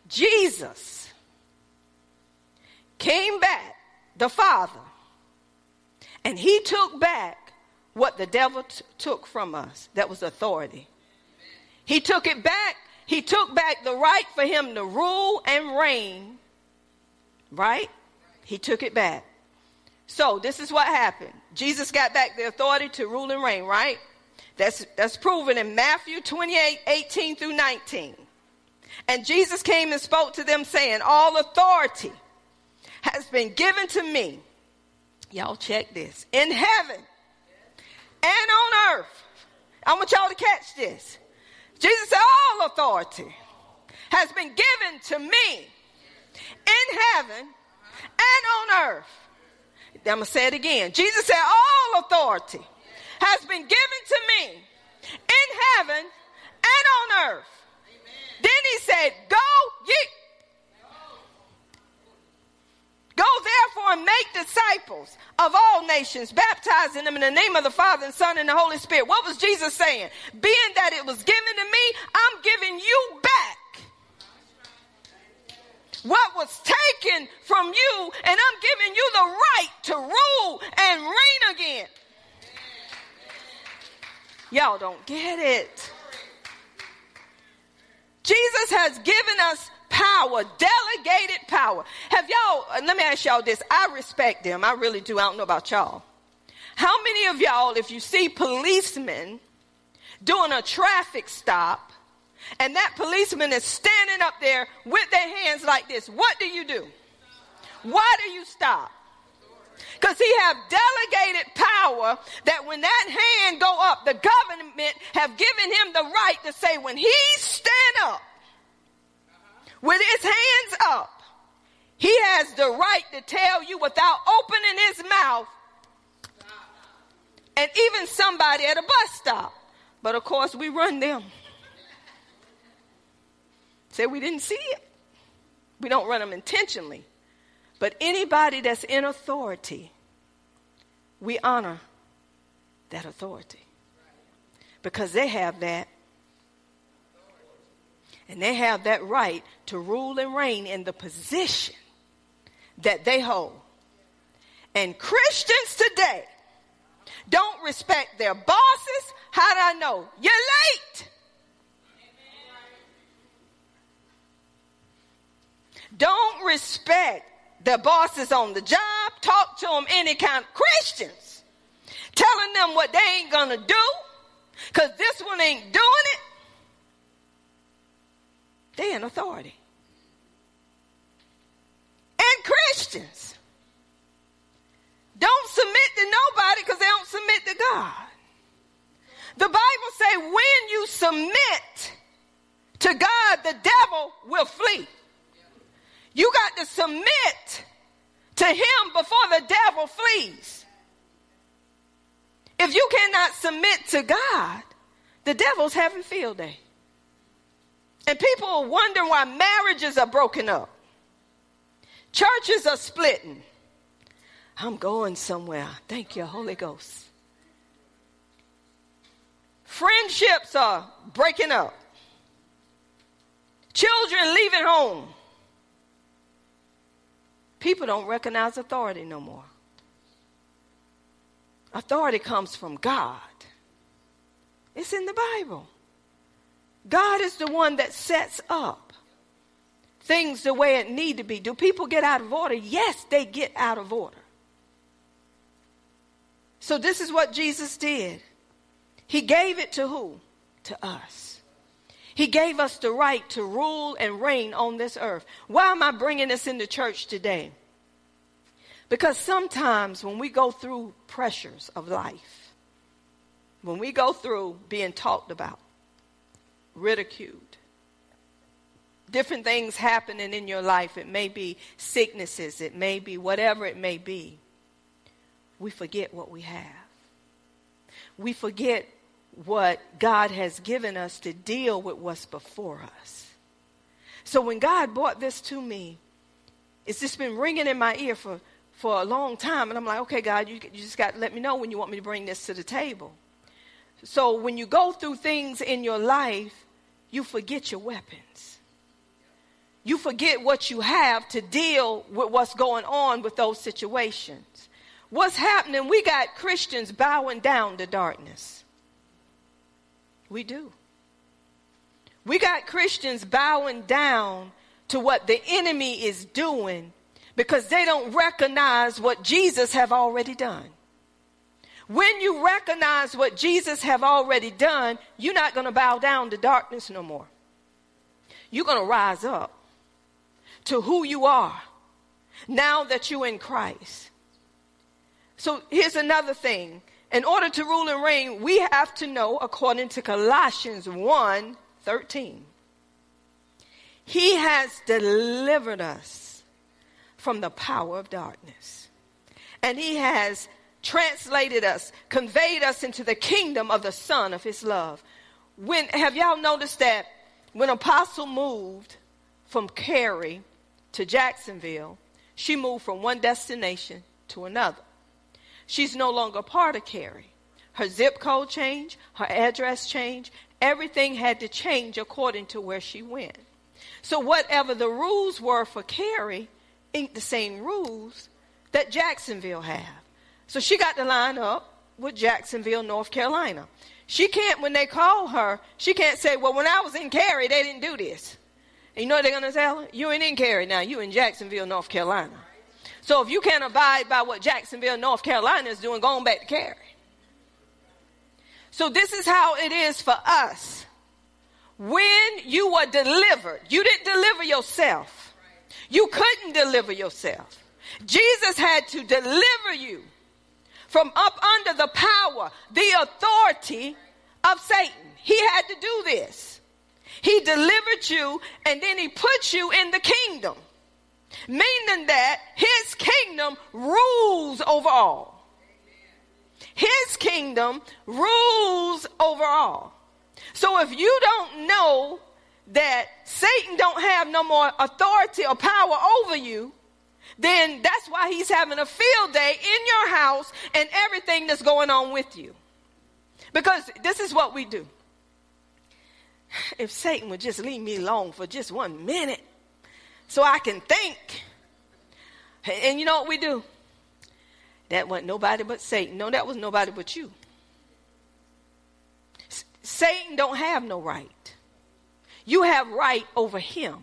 Jesus came back, the Father, and he took back what the devil t- took from us. That was authority. He took it back. He took back the right for him to rule and reign. Right? He took it back. So this is what happened. Jesus got back the authority to rule and reign, right? That's, that's proven in Matthew 28, 18 through 19. And Jesus came and spoke to them saying, all authority has been given to me Y'all check this. In heaven and on earth. I want y'all to catch this. Jesus said, All authority has been given to me in heaven and on earth. I'm going to say it again. Jesus said, All authority has been given to me in heaven and on earth. Amen. Then he said, Go ye Go therefore and make disciples of all nations, baptizing them in the name of the Father and Son and the Holy Spirit. What was Jesus saying? Being that it was given to me, I'm giving you back what was taken from you, and I'm giving you the right to rule and reign again. Y'all don't get it. Jesus has given us power, delegated power. Have y'all, uh, let me ask y'all this. I respect them. I really do. I don't know about y'all. How many of y'all, if you see policemen doing a traffic stop and that policeman is standing up there with their hands like this, what do you do? Why do you stop? Because he have delegated power that when that hand go up, the government have given him the right to say when he stand up, with his hands up, he has the right to tell you without opening his mouth. And even somebody at a bus stop. But of course, we run them. Say we didn't see it. We don't run them intentionally. But anybody that's in authority, we honor that authority. Because they have that and they have that right to rule and reign in the position that they hold. And Christians today don't respect their bosses. How do I know? You're late. Don't respect the bosses on the job. Talk to them any kind of Christians. Telling them what they ain't gonna do. Cause this one ain't doing it. They in authority. And Christians don't submit to nobody because they don't submit to God. The Bible say when you submit to God, the devil will flee. You got to submit to him before the devil flees. If you cannot submit to God, the devil's having field day. And people wonder why marriages are broken up. Churches are splitting. I'm going somewhere. Thank you, Holy Ghost. Friendships are breaking up. Children leaving home. People don't recognize authority no more. Authority comes from God. It's in the Bible. God is the one that sets up things the way it need to be. Do people get out of order? Yes, they get out of order. So this is what Jesus did. He gave it to who? To us. He gave us the right to rule and reign on this earth. Why am I bringing this into church today? Because sometimes when we go through pressures of life, when we go through being talked about, ridiculed, different things happening in your life, it may be sicknesses, it may be whatever it may be, we forget what we have. We forget what God has given us to deal with what's before us. So when God brought this to me, it's just been ringing in my ear for, for a long time. And I'm like, okay, God, you, you just got to let me know when you want me to bring this to the table. So when you go through things in your life, you forget your weapons. You forget what you have to deal with what's going on with those situations. What's happening? We got Christians bowing down to darkness. We do. We got Christians bowing down to what the enemy is doing because they don't recognize what Jesus have already done. When you recognize what Jesus have already done, you're not going to bow down to darkness no more. You're going to rise up to who you are now that you're in Christ. So here's another thing in order to rule and reign, we have to know, according to Colossians 1 13, He has delivered us from the power of darkness. And He has translated us, conveyed us into the kingdom of the Son of His love. When have y'all noticed that when Apostle moved from Cary to Jacksonville, she moved from one destination to another. She's no longer part of Cary. Her zip code changed, her address changed, everything had to change according to where she went. So whatever the rules were for Cary ain't the same rules that Jacksonville have. So she got to line up with Jacksonville, North Carolina. She can't, when they call her, she can't say, well, when I was in Cary, they didn't do this. And you know what they're going to tell her? You ain't in Cary now. You in Jacksonville, North Carolina. So if you can't abide by what Jacksonville, North Carolina is doing, going back to Cary. So this is how it is for us. When you were delivered, you didn't deliver yourself. You couldn't deliver yourself. Jesus had to deliver you from up under the power, the authority of Satan. He had to do this. He delivered you and then he put you in the kingdom. Meaning that his kingdom rules over all. His kingdom rules over all. So if you don't know that Satan don't have no more authority or power over you, then that's why he's having a field day in your house and everything that's going on with you. Because this is what we do. [SIGHS] If Satan would just leave me alone for just one minute, so I can think. And you know what we do? That wasn't nobody but Satan. No, that was nobody but you. S- Satan don't have no right. You have right over him.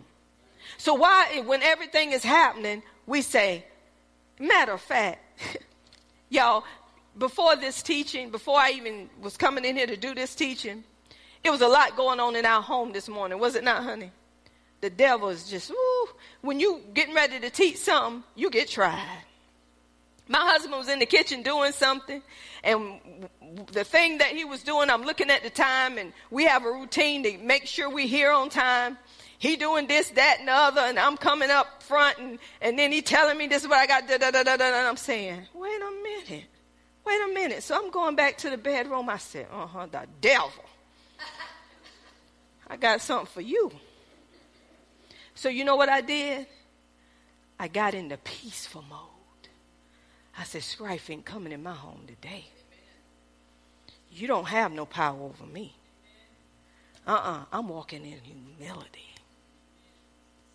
So why, when everything is happening, we say, matter of fact, [LAUGHS] y'all, before this teaching, before I even was coming in here to do this teaching, it was a lot going on in our home this morning, was it not, honey? The devil is just, ooh, when you getting ready to teach something, you get tried. My husband was in the kitchen doing something, and the thing that he was doing, I'm looking at the time, and we have a routine to make sure we're here on time. he doing this, that, and the other, and I'm coming up front, and, and then he telling me this is what I got, da, da, da, da, da, and I'm saying, wait a minute, wait a minute. So I'm going back to the bedroom. I said, uh-huh, the devil. I got something for you. So you know what I did? I got into peaceful mode. I said, strife ain't coming in my home today. You don't have no power over me. Uh-uh, I'm walking in humility.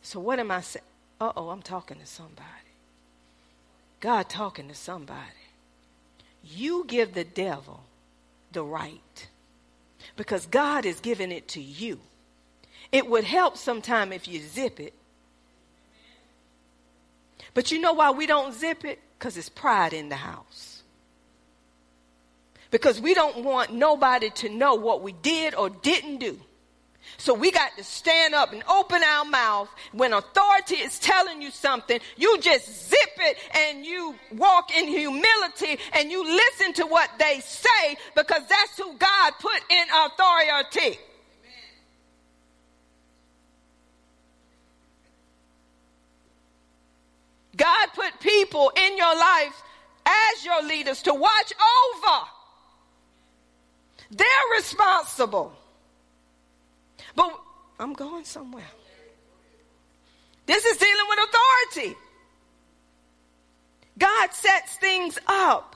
So what am I saying? Uh-oh, I'm talking to somebody. God talking to somebody. You give the devil the right because God is giving it to you. It would help sometime if you zip it. But you know why we don't zip it? Because it's pride in the house. Because we don't want nobody to know what we did or didn't do. So we got to stand up and open our mouth when authority is telling you something. You just zip it and you walk in humility and you listen to what they say because that's who God put in authority. God put people in your life as your leaders to watch over. They're responsible. But I'm going somewhere. This is dealing with authority. God sets things up.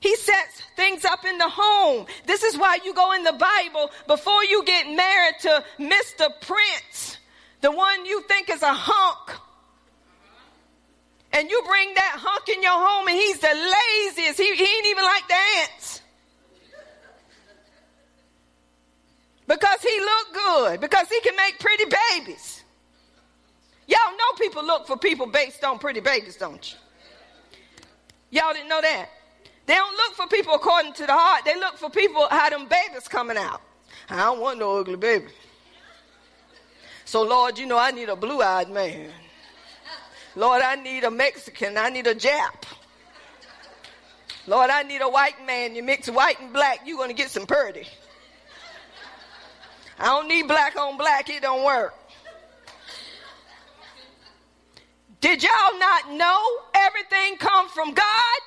He sets things up in the home. This is why you go in the Bible before you get married to Mr. Prince, the one you think is a hunk. And you bring that hunk in your home and he's the laziest. He, he ain't even like the ants. because he look good, because he can make pretty babies. Y'all know people look for people based on pretty babies, don't you? Y'all didn't know that. They don't look for people according to the heart. They look for people how them babies coming out. I don't want no ugly baby. So Lord, you know I need a blue-eyed man. Lord, I need a Mexican. I need a Jap. Lord, I need a white man. You mix white and black, you're going to get some purdy. I don't need black on black, it don't work. Did y'all not know everything come from God?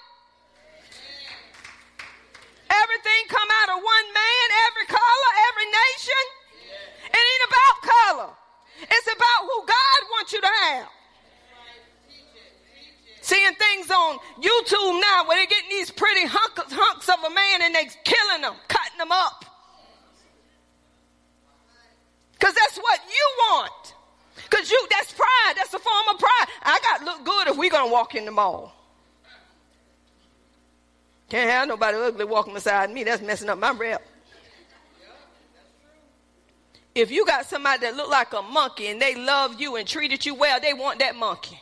Everything come out of one man, every color, every nation. It ain't about color. It's about who God wants you to have. Seeing things on YouTube now where they're getting these pretty hunks, hunks of a man and they're killing them, cutting them up. Because that's what you want. Because you, that's pride. That's a form of pride. I got to look good if we're going to walk in the mall. Can't have nobody ugly walking beside me. That's messing up my rep. If you got somebody that look like a monkey and they love you and treated you well, they want that monkey.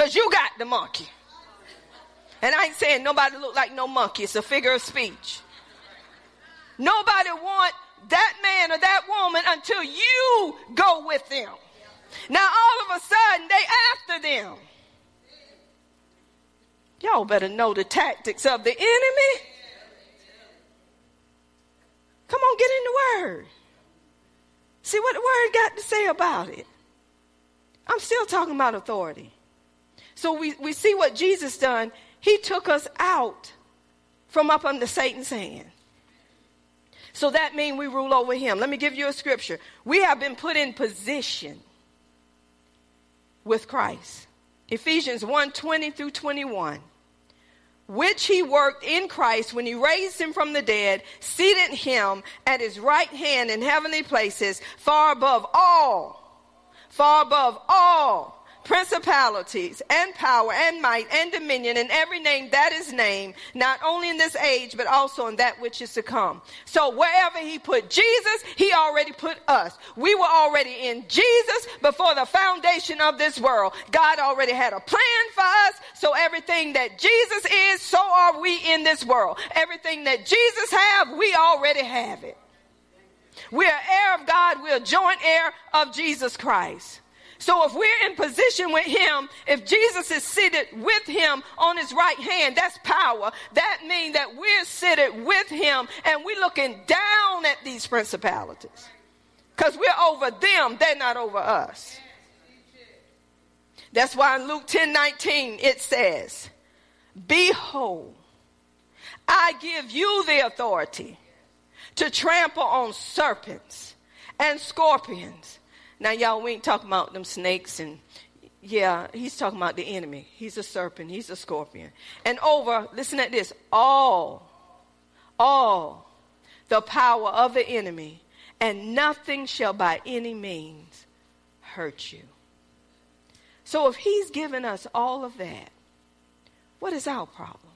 Because you got the monkey. And I ain't saying nobody look like no monkey. It's a figure of speech. Nobody want that man or that woman until you go with them. Now all of a sudden they after them. Y'all better know the tactics of the enemy. Come on, get in the word. See what the word got to say about it. I'm still talking about authority. So we, we see what Jesus done. He took us out from up under Satan's hand. So that means we rule over him. Let me give you a scripture. We have been put in position with Christ. Ephesians 1 20 through 21. Which he worked in Christ when he raised him from the dead, seated him at his right hand in heavenly places, far above all, far above all principalities and power and might and dominion and every name that is named, not only in this age, but also in that which is to come. So wherever he put Jesus, he already put us. We were already in Jesus before the foundation of this world. God already had a plan for us. So everything that Jesus is, so are we in this world. Everything that Jesus have, we already have it. We are heir of God. We are joint heir of Jesus Christ. So if we're in position with him, if Jesus is seated with him on his right hand, that's power. That means that we're seated with him and we're looking down at these principalities. Because we're over them, they're not over us. That's why in Luke 10 19 it says, Behold, I give you the authority to trample on serpents and scorpions. Now, y'all, we ain't talking about them snakes and yeah, he's talking about the enemy. He's a serpent, he's a scorpion. And over, listen at this, all, all the power of the enemy, and nothing shall by any means hurt you. So if he's given us all of that, what is our problem?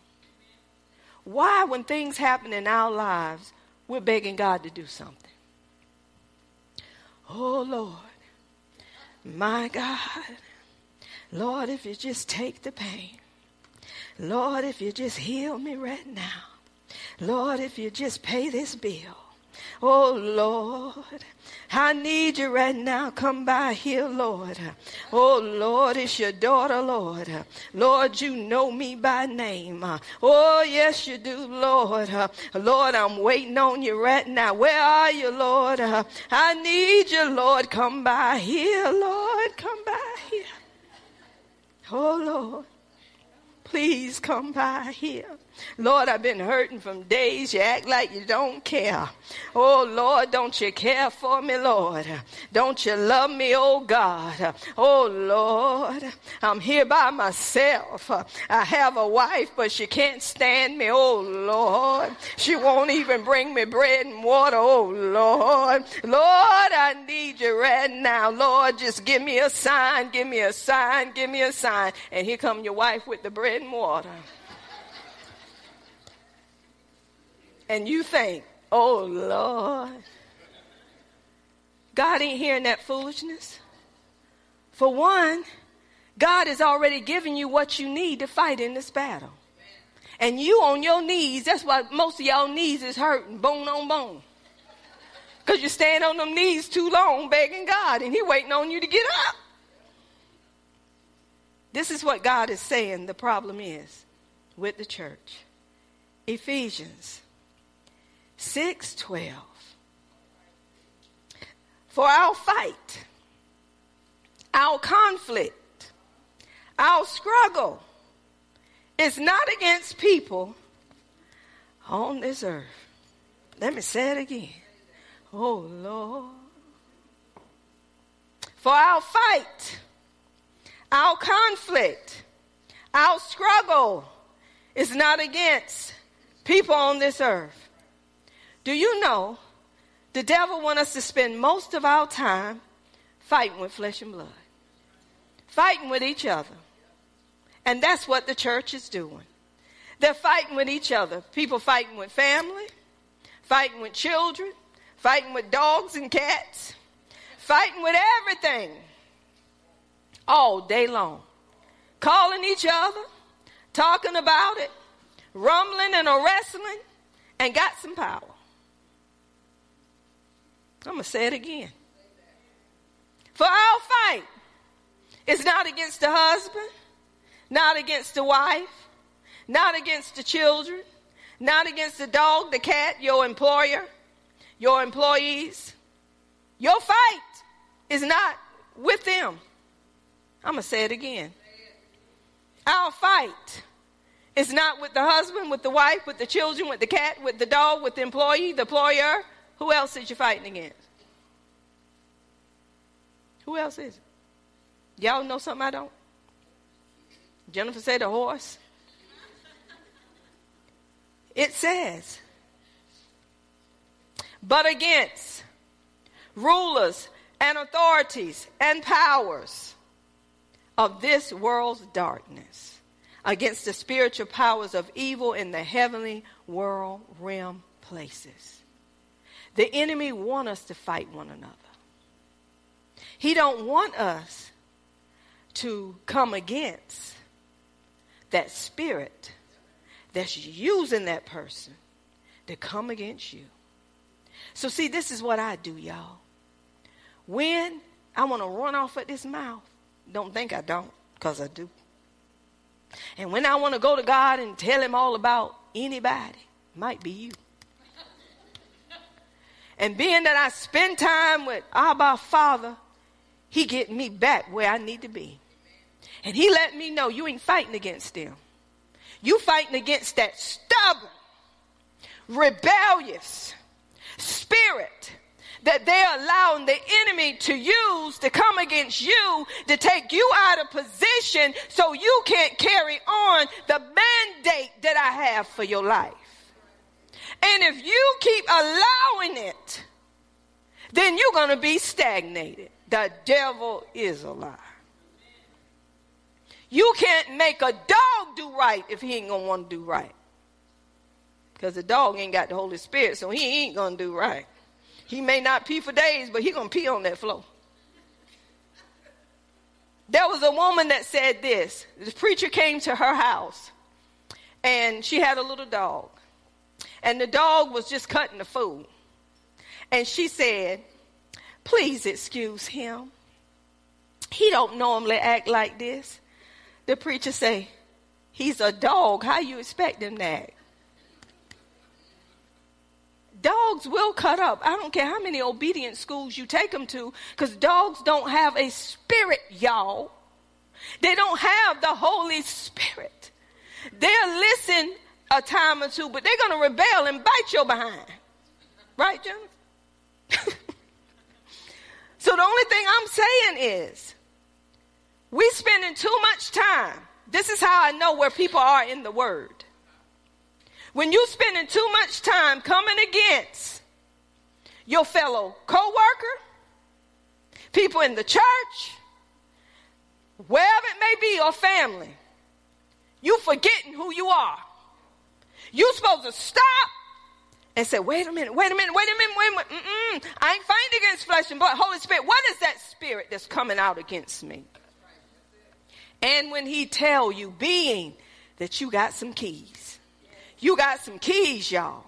Why, when things happen in our lives, we're begging God to do something? Oh, Lord, my God. Lord, if you just take the pain. Lord, if you just heal me right now. Lord, if you just pay this bill. Oh Lord, I need you right now. Come by here, Lord. Oh Lord, it's your daughter, Lord. Lord, you know me by name. Oh yes, you do, Lord. Lord, I'm waiting on you right now. Where are you, Lord? I need you, Lord. Come by here, Lord. Come by here. Oh Lord, please come by here. Lord, I've been hurting from days. You act like you don't care. Oh, Lord, don't you care for me, Lord? Don't you love me, oh God? Oh, Lord, I'm here by myself. I have a wife, but she can't stand me. Oh, Lord, she won't even bring me bread and water. Oh, Lord, Lord, I need you right now. Lord, just give me a sign, give me a sign, give me a sign. And here come your wife with the bread and water. And you think, oh Lord, God ain't hearing that foolishness. For one, God has already given you what you need to fight in this battle. And you on your knees, that's why most of y'all knees is hurting, bone on bone. Because you stand on them knees too long begging God, and He waiting on you to get up. This is what God is saying the problem is with the church. Ephesians 6:12 For our fight, our conflict, our struggle is not against people on this earth. Let me say it again. Oh Lord. For our fight, our conflict, our struggle is not against people on this earth. Do you know the devil want us to spend most of our time fighting with flesh and blood, fighting with each other. And that's what the church is doing. They're fighting with each other. People fighting with family, fighting with children, fighting with dogs and cats, fighting with everything all day long. Calling each other, talking about it, rumbling and wrestling, and got some power. I'm going to say it again. For our fight is not against the husband, not against the wife, not against the children, not against the dog, the cat, your employer, your employees. Your fight is not with them. I'm going to say it again. Our fight is not with the husband, with the wife, with the children, with the cat, with the dog, with the employee, the employer, who else is you fighting against? Who else is it? Y'all know something I don't? Jennifer said a horse. It says, but against rulers and authorities and powers of this world's darkness, against the spiritual powers of evil in the heavenly world realm places. The enemy want us to fight one another. He don't want us to come against that spirit that's using that person to come against you. So see, this is what I do, y'all. When I want to run off at this mouth, don't think I don't, because I do. And when I want to go to God and tell him all about anybody, might be you. And being that I spend time with Abba Father, he get me back where I need to be. And he let me know you ain't fighting against them. You fighting against that stubborn, rebellious spirit that they're allowing the enemy to use to come against you to take you out of position so you can't carry on the mandate that I have for your life. And if you keep allowing it, then you're going to be stagnated. The devil is a lie. You can't make a dog do right if he ain't going to want to do right. Because the dog ain't got the Holy Spirit, so he ain't going to do right. He may not pee for days, but he going to pee on that floor. There was a woman that said this. The preacher came to her house, and she had a little dog. And the dog was just cutting the food. And she said, Please excuse him. He don't normally act like this. The preacher say, He's a dog. How you expect him to act? Dogs will cut up. I don't care how many obedient schools you take them to, because dogs don't have a spirit, y'all. They don't have the Holy Spirit. They'll listen a time or two, but they're going to rebel and bite your behind. Right, Jim? [LAUGHS] so the only thing I'm saying is, we spending too much time. This is how I know where people are in the Word. When you spending too much time coming against your fellow co-worker, people in the church, wherever it may be, or family, you forgetting who you are. You supposed to stop and say, wait a minute, wait a minute, wait a minute, wait a minute. Mm-mm. I ain't fighting against flesh and blood. Holy Spirit, what is that spirit that's coming out against me? And when he tell you, being that you got some keys, you got some keys, y'all.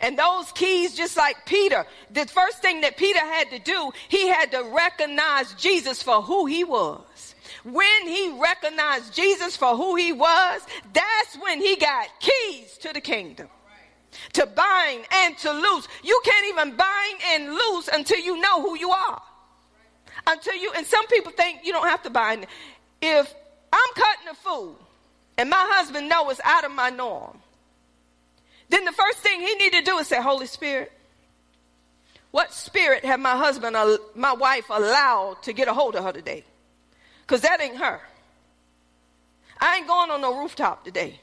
And those keys, just like Peter, the first thing that Peter had to do, he had to recognize Jesus for who he was. When he recognized Jesus for who he was, that's when he got keys to the kingdom. To bind and to loose. You can't even bind and loose until you know who you are. Until you, and some people think you don't have to bind. If I'm cutting a fool and my husband knows it's out of my norm, then the first thing he need to do is say, Holy Spirit, what spirit have my husband, or my wife allowed to get a hold of her today? Because that ain't her. I ain't going on no rooftop today.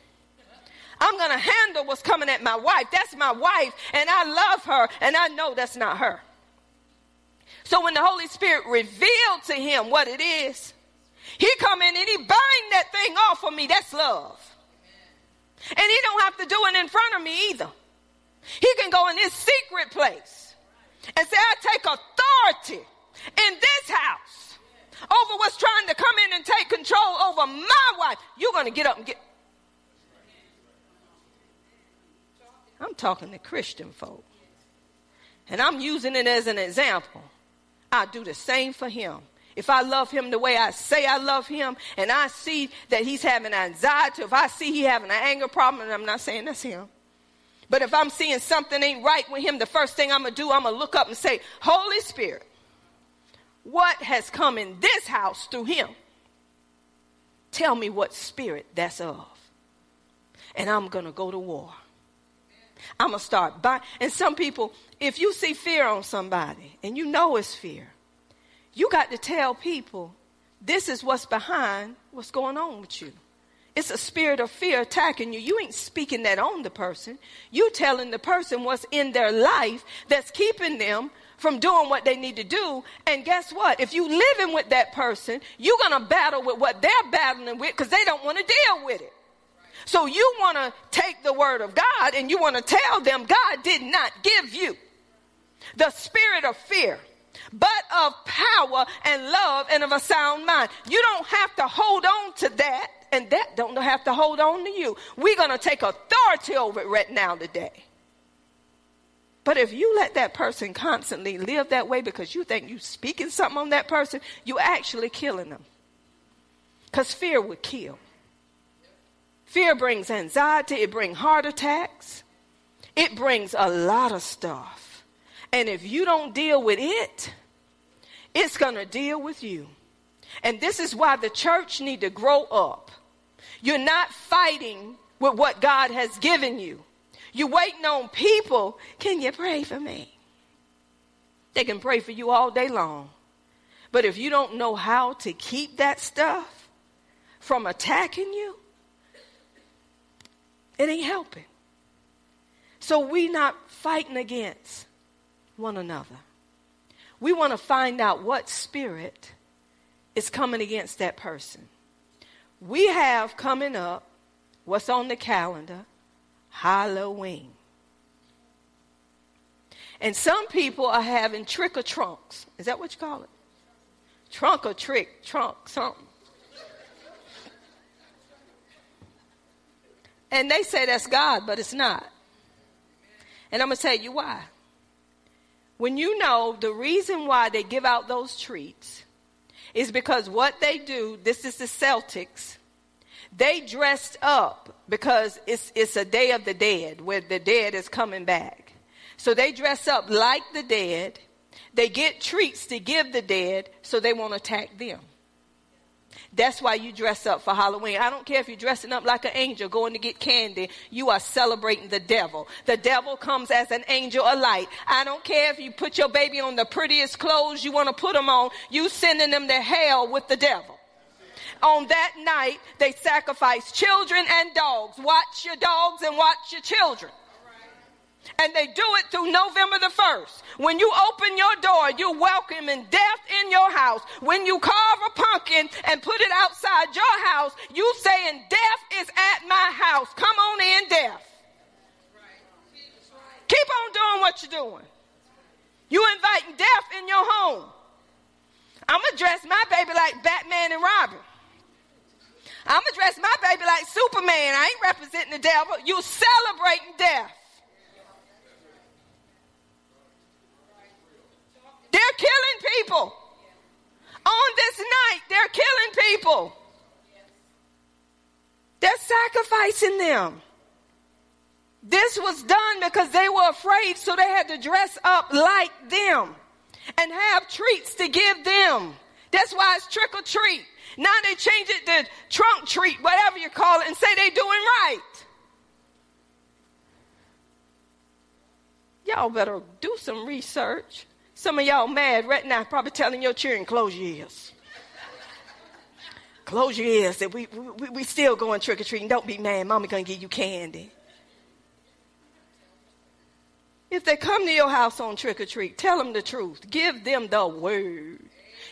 I'm going to handle what's coming at my wife. That's my wife, and I love her, and I know that's not her. So when the Holy Spirit revealed to him what it is, he come in and he bind that thing off of me. That's love. And he don't have to do it in front of me either. He can go in his secret place and say, I take authority in this house over what's trying to come in and take control over my wife. You're going to get up and get. I'm talking to Christian folk. And I'm using it as an example. I do the same for him if I love him the way I say I love him, and I see that he's having anxiety, if I see he having an anger problem, and I'm not saying that's him. But if I'm seeing something ain't right with him, the first thing I'm gonna do, I'm gonna look up and say, Holy Spirit, what has come in this house through him? Tell me what spirit that's of. And I'm gonna go to war. I'm gonna start by and some people, if you see fear on somebody and you know it's fear, you got to tell people this is what's behind what's going on with you. It's a spirit of fear attacking you. You ain't speaking that on the person. You telling the person what's in their life that's keeping them from doing what they need to do. And guess what? If you living with that person, you're going to battle with what they're battling with because they don't want to deal with it. So you want to take the word of God and you want to tell them God did not give you the spirit of fear but of power and love and of a sound mind. You don't have to hold on to that, and that don't have to hold on to you. We're going to take authority over it right now today. But if you let that person constantly live that way because you think you're speaking something on that person, you're actually killing them. Because fear would kill. Fear brings anxiety, it brings heart attacks, it brings a lot of stuff. And if you don't deal with it, it's going to deal with you. And this is why the church need to grow up. You're not fighting with what God has given you. You're waiting on people. Can you pray for me? They can pray for you all day long. But if you don't know how to keep that stuff from attacking you, it ain't helping. So we not fighting against one another. We want to find out what spirit is coming against that person. We have coming up what's on the calendar Halloween. And some people are having trick or trunks. Is that what you call it? Trunk or trick, trunk, something. And they say that's God, but it's not. And I'm going to tell you why. When you know the reason why they give out those treats is because what they do, this is the Celtics, they dressed up because it's, it's a day of the dead where the dead is coming back. So they dress up like the dead. They get treats to give the dead so they won't attack them. That's why you dress up for Halloween. I don't care if you're dressing up like an angel going to get candy. You are celebrating the devil. The devil comes as an angel of light. I don't care if you put your baby on the prettiest clothes you want to put them on. You sending them to hell with the devil. On that night, they sacrifice children and dogs. Watch your dogs and watch your children. And they do it through November the 1st. When you open your door, you're welcoming death in your house. When you carve a pumpkin and put it outside your house, you saying death is at my house. Come on in, death. Keep on doing what you're doing. You inviting death in your home. I'm gonna dress my baby like Batman and Robin. I'm gonna dress my baby like Superman. I ain't representing the devil. You celebrating death. They're killing people. On this night, they're killing people. They're sacrificing them. This was done because they were afraid, so they had to dress up like them and have treats to give them. That's why it's trick or treat. Now they change it to trunk treat, whatever you call it, and say they doing right. Y'all better do some research. Some of y'all mad right now, probably telling your children, close your ears. close your ears. That we, we, we still going trick or treating. Don't be mad. Mama gonna give you candy. If they come to your house on trick or treat, tell them the truth. Give them the word.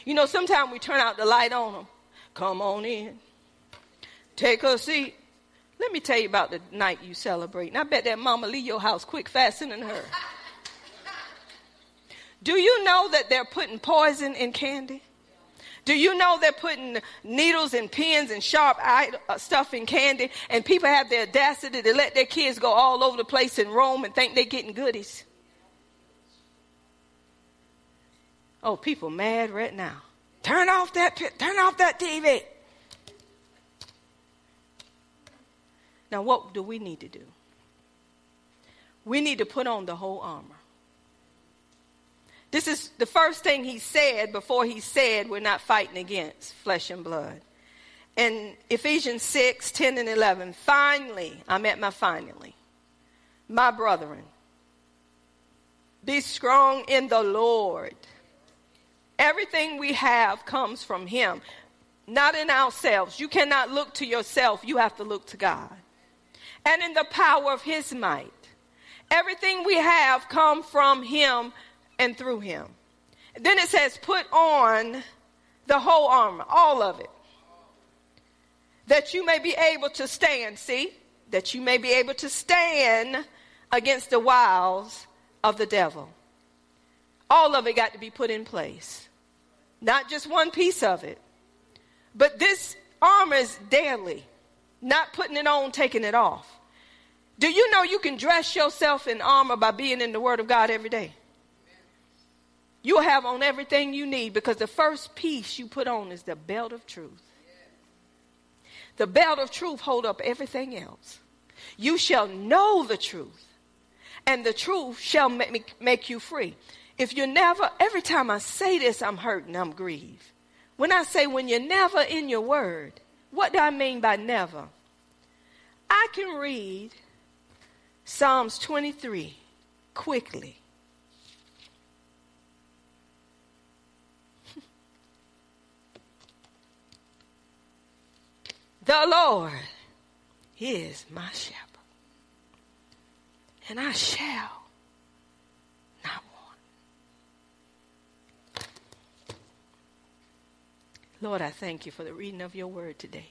You know, sometimes we turn out the light on them. Come on in. Take a seat. Let me tell you about the night you celebrate. And I bet that mama leave your house quick faster than her. Do you know that they're putting poison in candy? Do you know they're putting needles and pins and sharp uh, stuff in candy? And people have the audacity to let their kids go all over the place and roam and think they're getting goodies. Oh, people mad right now. Turn off that, turn off that TV. Now, what do we need to do? We need to put on the whole armor. This is the first thing he said before he said we're not fighting against flesh and blood. In Ephesians 6 10 and 11, finally, I'm at my finally. My brethren, be strong in the Lord Everything we have comes from Him, not in ourselves. You cannot look to yourself, you have to look to God. And in the power of His might. Everything we have come from Him and through Him. Then it says, put on the whole armor, all of it, that you may be able to stand. See? That you may be able to stand against the wiles of the devil. All of it got to be put in place. Not just one piece of it. But this armor is daily, not putting it on, taking it off. Do you know you can dress yourself in armor by being in the Word of God every day? You'll have on everything you need because the first piece you put on is the belt of truth. The belt of truth hold up everything else. You shall know the truth, and the truth shall make, make you free. If you're never, every time I say this, I'm hurting, I'm grieved. When I say when you're never in your word, what do I mean by never? I can read Psalms 23 quickly. [LAUGHS] the Lord is my shepherd, and I shall not want. Lord, I thank you for the reading of your word today.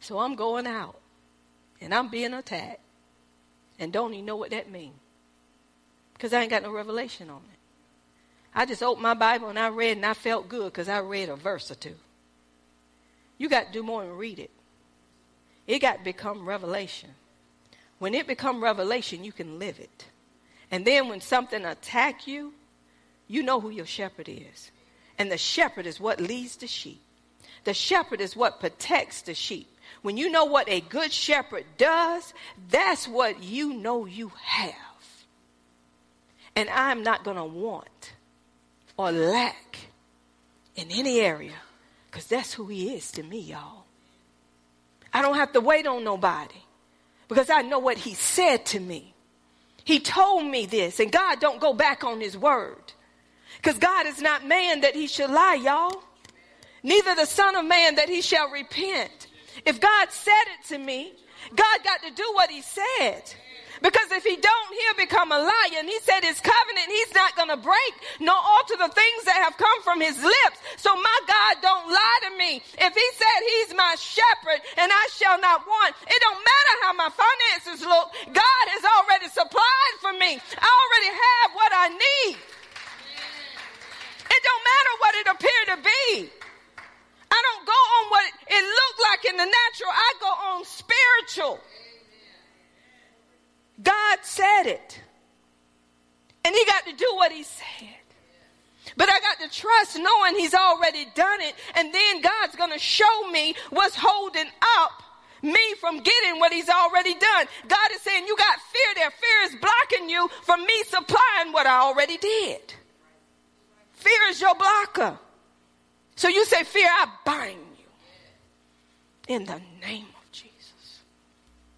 So I'm going out and I'm being attacked and don't even know what that means because I ain't got no revelation on it. I just opened my Bible and I read and I felt good because I read a verse or two. You got to do more than read it. It got to become revelation. When it become revelation, you can live it. And then when something attack you, you know who your shepherd is. And the shepherd is what leads the sheep. The shepherd is what protects the sheep. When you know what a good shepherd does, that's what you know you have. And I'm not going to want or lack in any area because that's who he is to me, y'all. I don't have to wait on nobody because I know what he said to me. He told me this, and God don't go back on his word. Because God is not man that he should lie, y'all. Neither the son of man that he shall repent. If God said it to me, God got to do what he said. Because if he don't, he'll become a liar. And he said his covenant he's not going to break nor alter the things that have come from his lips. So my God don't lie to me. If he said he's my shepherd and I shall not want, it don't matter how my finances look. God has already supplied for me. I already have what I need. Don't matter what it appeared to be. I don't go on what it looked like in the natural. I go on spiritual. God said it. And he got to do what he said. But I got to trust knowing he's already done it. And then God's going to show me what's holding up me from getting what he's already done. God is saying, You got fear there. Fear is blocking you from me supplying what I already did. Fear is your blocker. So you say, Fear, I bind you in the name of Jesus.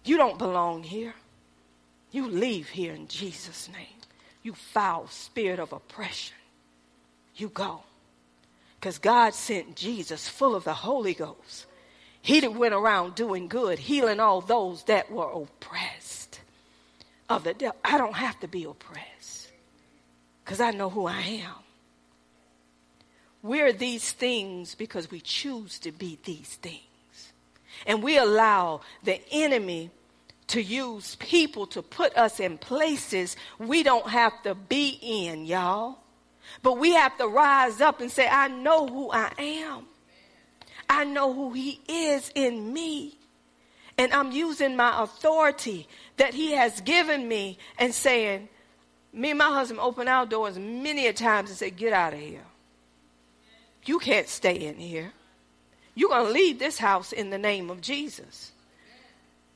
You don't belong here. You leave here in Jesus' name. You foul spirit of oppression. You go. Because God sent Jesus full of the Holy Ghost. He went around doing good, healing all those that were oppressed of the devil. I don't have to be oppressed because I know who I am. We're these things because we choose to be these things. And we allow the enemy to use people to put us in places we don't have to be in, y'all. But we have to rise up and say, I know who I am. I know who He is in me. And I'm using my authority that He has given me and saying, me and my husband open our doors many a times and say, Get out of here. You can't stay in here. You're going to leave this house in the name of Jesus.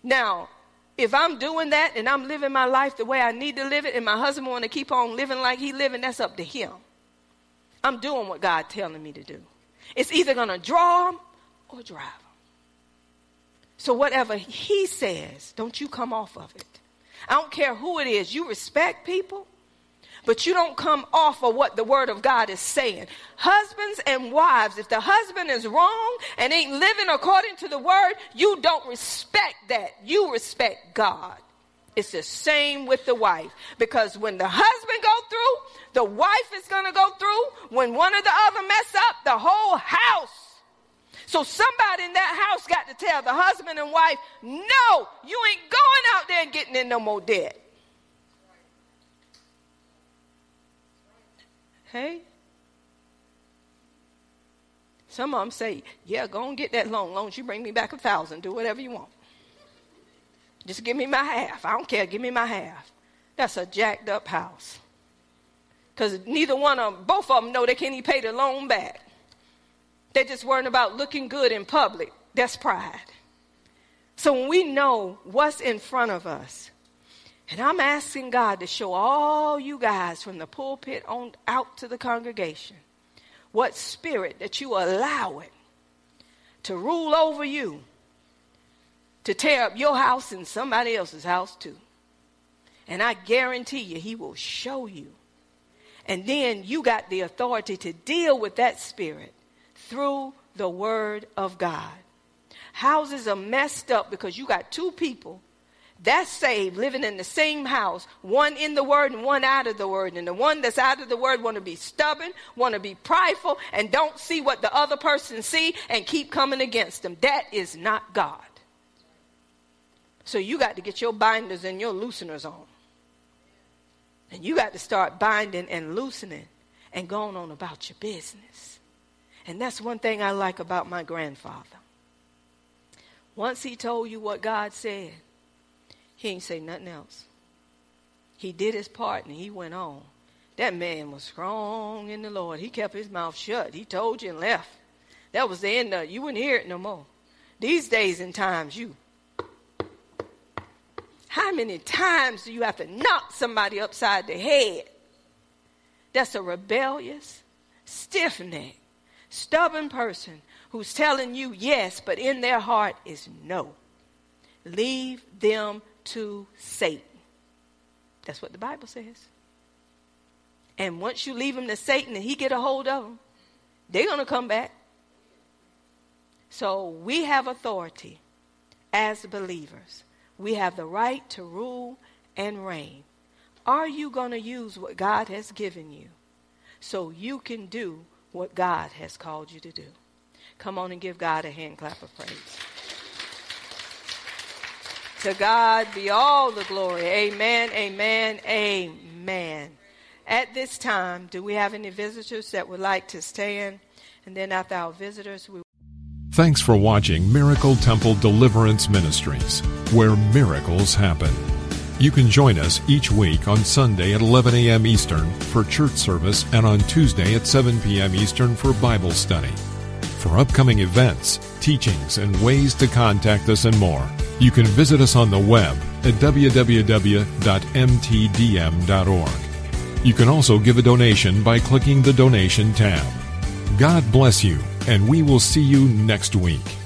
Now, if I'm doing that and I'm living my life the way I need to live it, and my husband want to keep on living like he living, that's up to him. I'm doing what God telling me to do. It's either going to draw him or drive him. So whatever he says, don't you come off of it. I don't care who it is. You respect people but you don't come off of what the word of God is saying. Husbands and wives, if the husband is wrong and ain't living according to the word, you don't respect that. You respect God. It's the same with the wife because when the husband go through, the wife is going to go through. When one or the other mess up, the whole house. So somebody in that house got to tell the husband and wife, no, you ain't going out there and getting in no more debt. Hey? Some of them say, yeah, go and get that loan. Long as you bring me back a thousand, do whatever you want. Just give me my half. I don't care. Give me my half. That's a jacked up house. Because neither one of them, both of them know they can't even pay the loan back. They're just worrying about looking good in public. That's pride. So when we know what's in front of us, And I'm asking God to show all you guys from the pulpit on out to the congregation what spirit that you allow it to rule over you to tear up your house and somebody else's house too. And I guarantee you, he will show you. And then you got the authority to deal with that spirit through the word of God. Houses are messed up because you got two people that's saved living in the same house, one in the word and one out of the word. And the one that's out of the word want to be stubborn, want to be prideful, and don't see what the other person see and keep coming against them. That is not God. So you got to get your binders and your looseners on. And you got to start binding and loosening and going on about your business. And that's one thing I like about my grandfather. Once he told you what God said, he ain't say nothing else. He did his part and he went on. That man was strong in the Lord. He kept his mouth shut. He told you and left. That was the end of it. You wouldn't hear it no more. These days and times, you. How many times do you have to knock somebody upside the head? That's a rebellious, stiff necked, stubborn person who's telling you yes, but in their heart is no. Leave them to Satan. That's what the Bible says. And once you leave them to Satan and he get a hold of them, they're going to come back. So we have authority as believers. We have the right to rule and reign. Are you going to use what God has given you so you can do what God has called you to do? Come on and give God a hand clap of praise. To God be all the glory. Amen, amen, amen. At this time, do we have any visitors that would like to stand? And then after our visitors, we Thanks for watching Miracle Temple Deliverance Ministries, where miracles happen. You can join us each week on Sunday at 11 a.m. Eastern for church service and on Tuesday at 7 p.m. Eastern for Bible study. For upcoming events, teachings, and ways to contact us and more, you can visit us on the web at www.mtdm.org. You can also give a donation by clicking the donation tab. God bless you, and we will see you next week.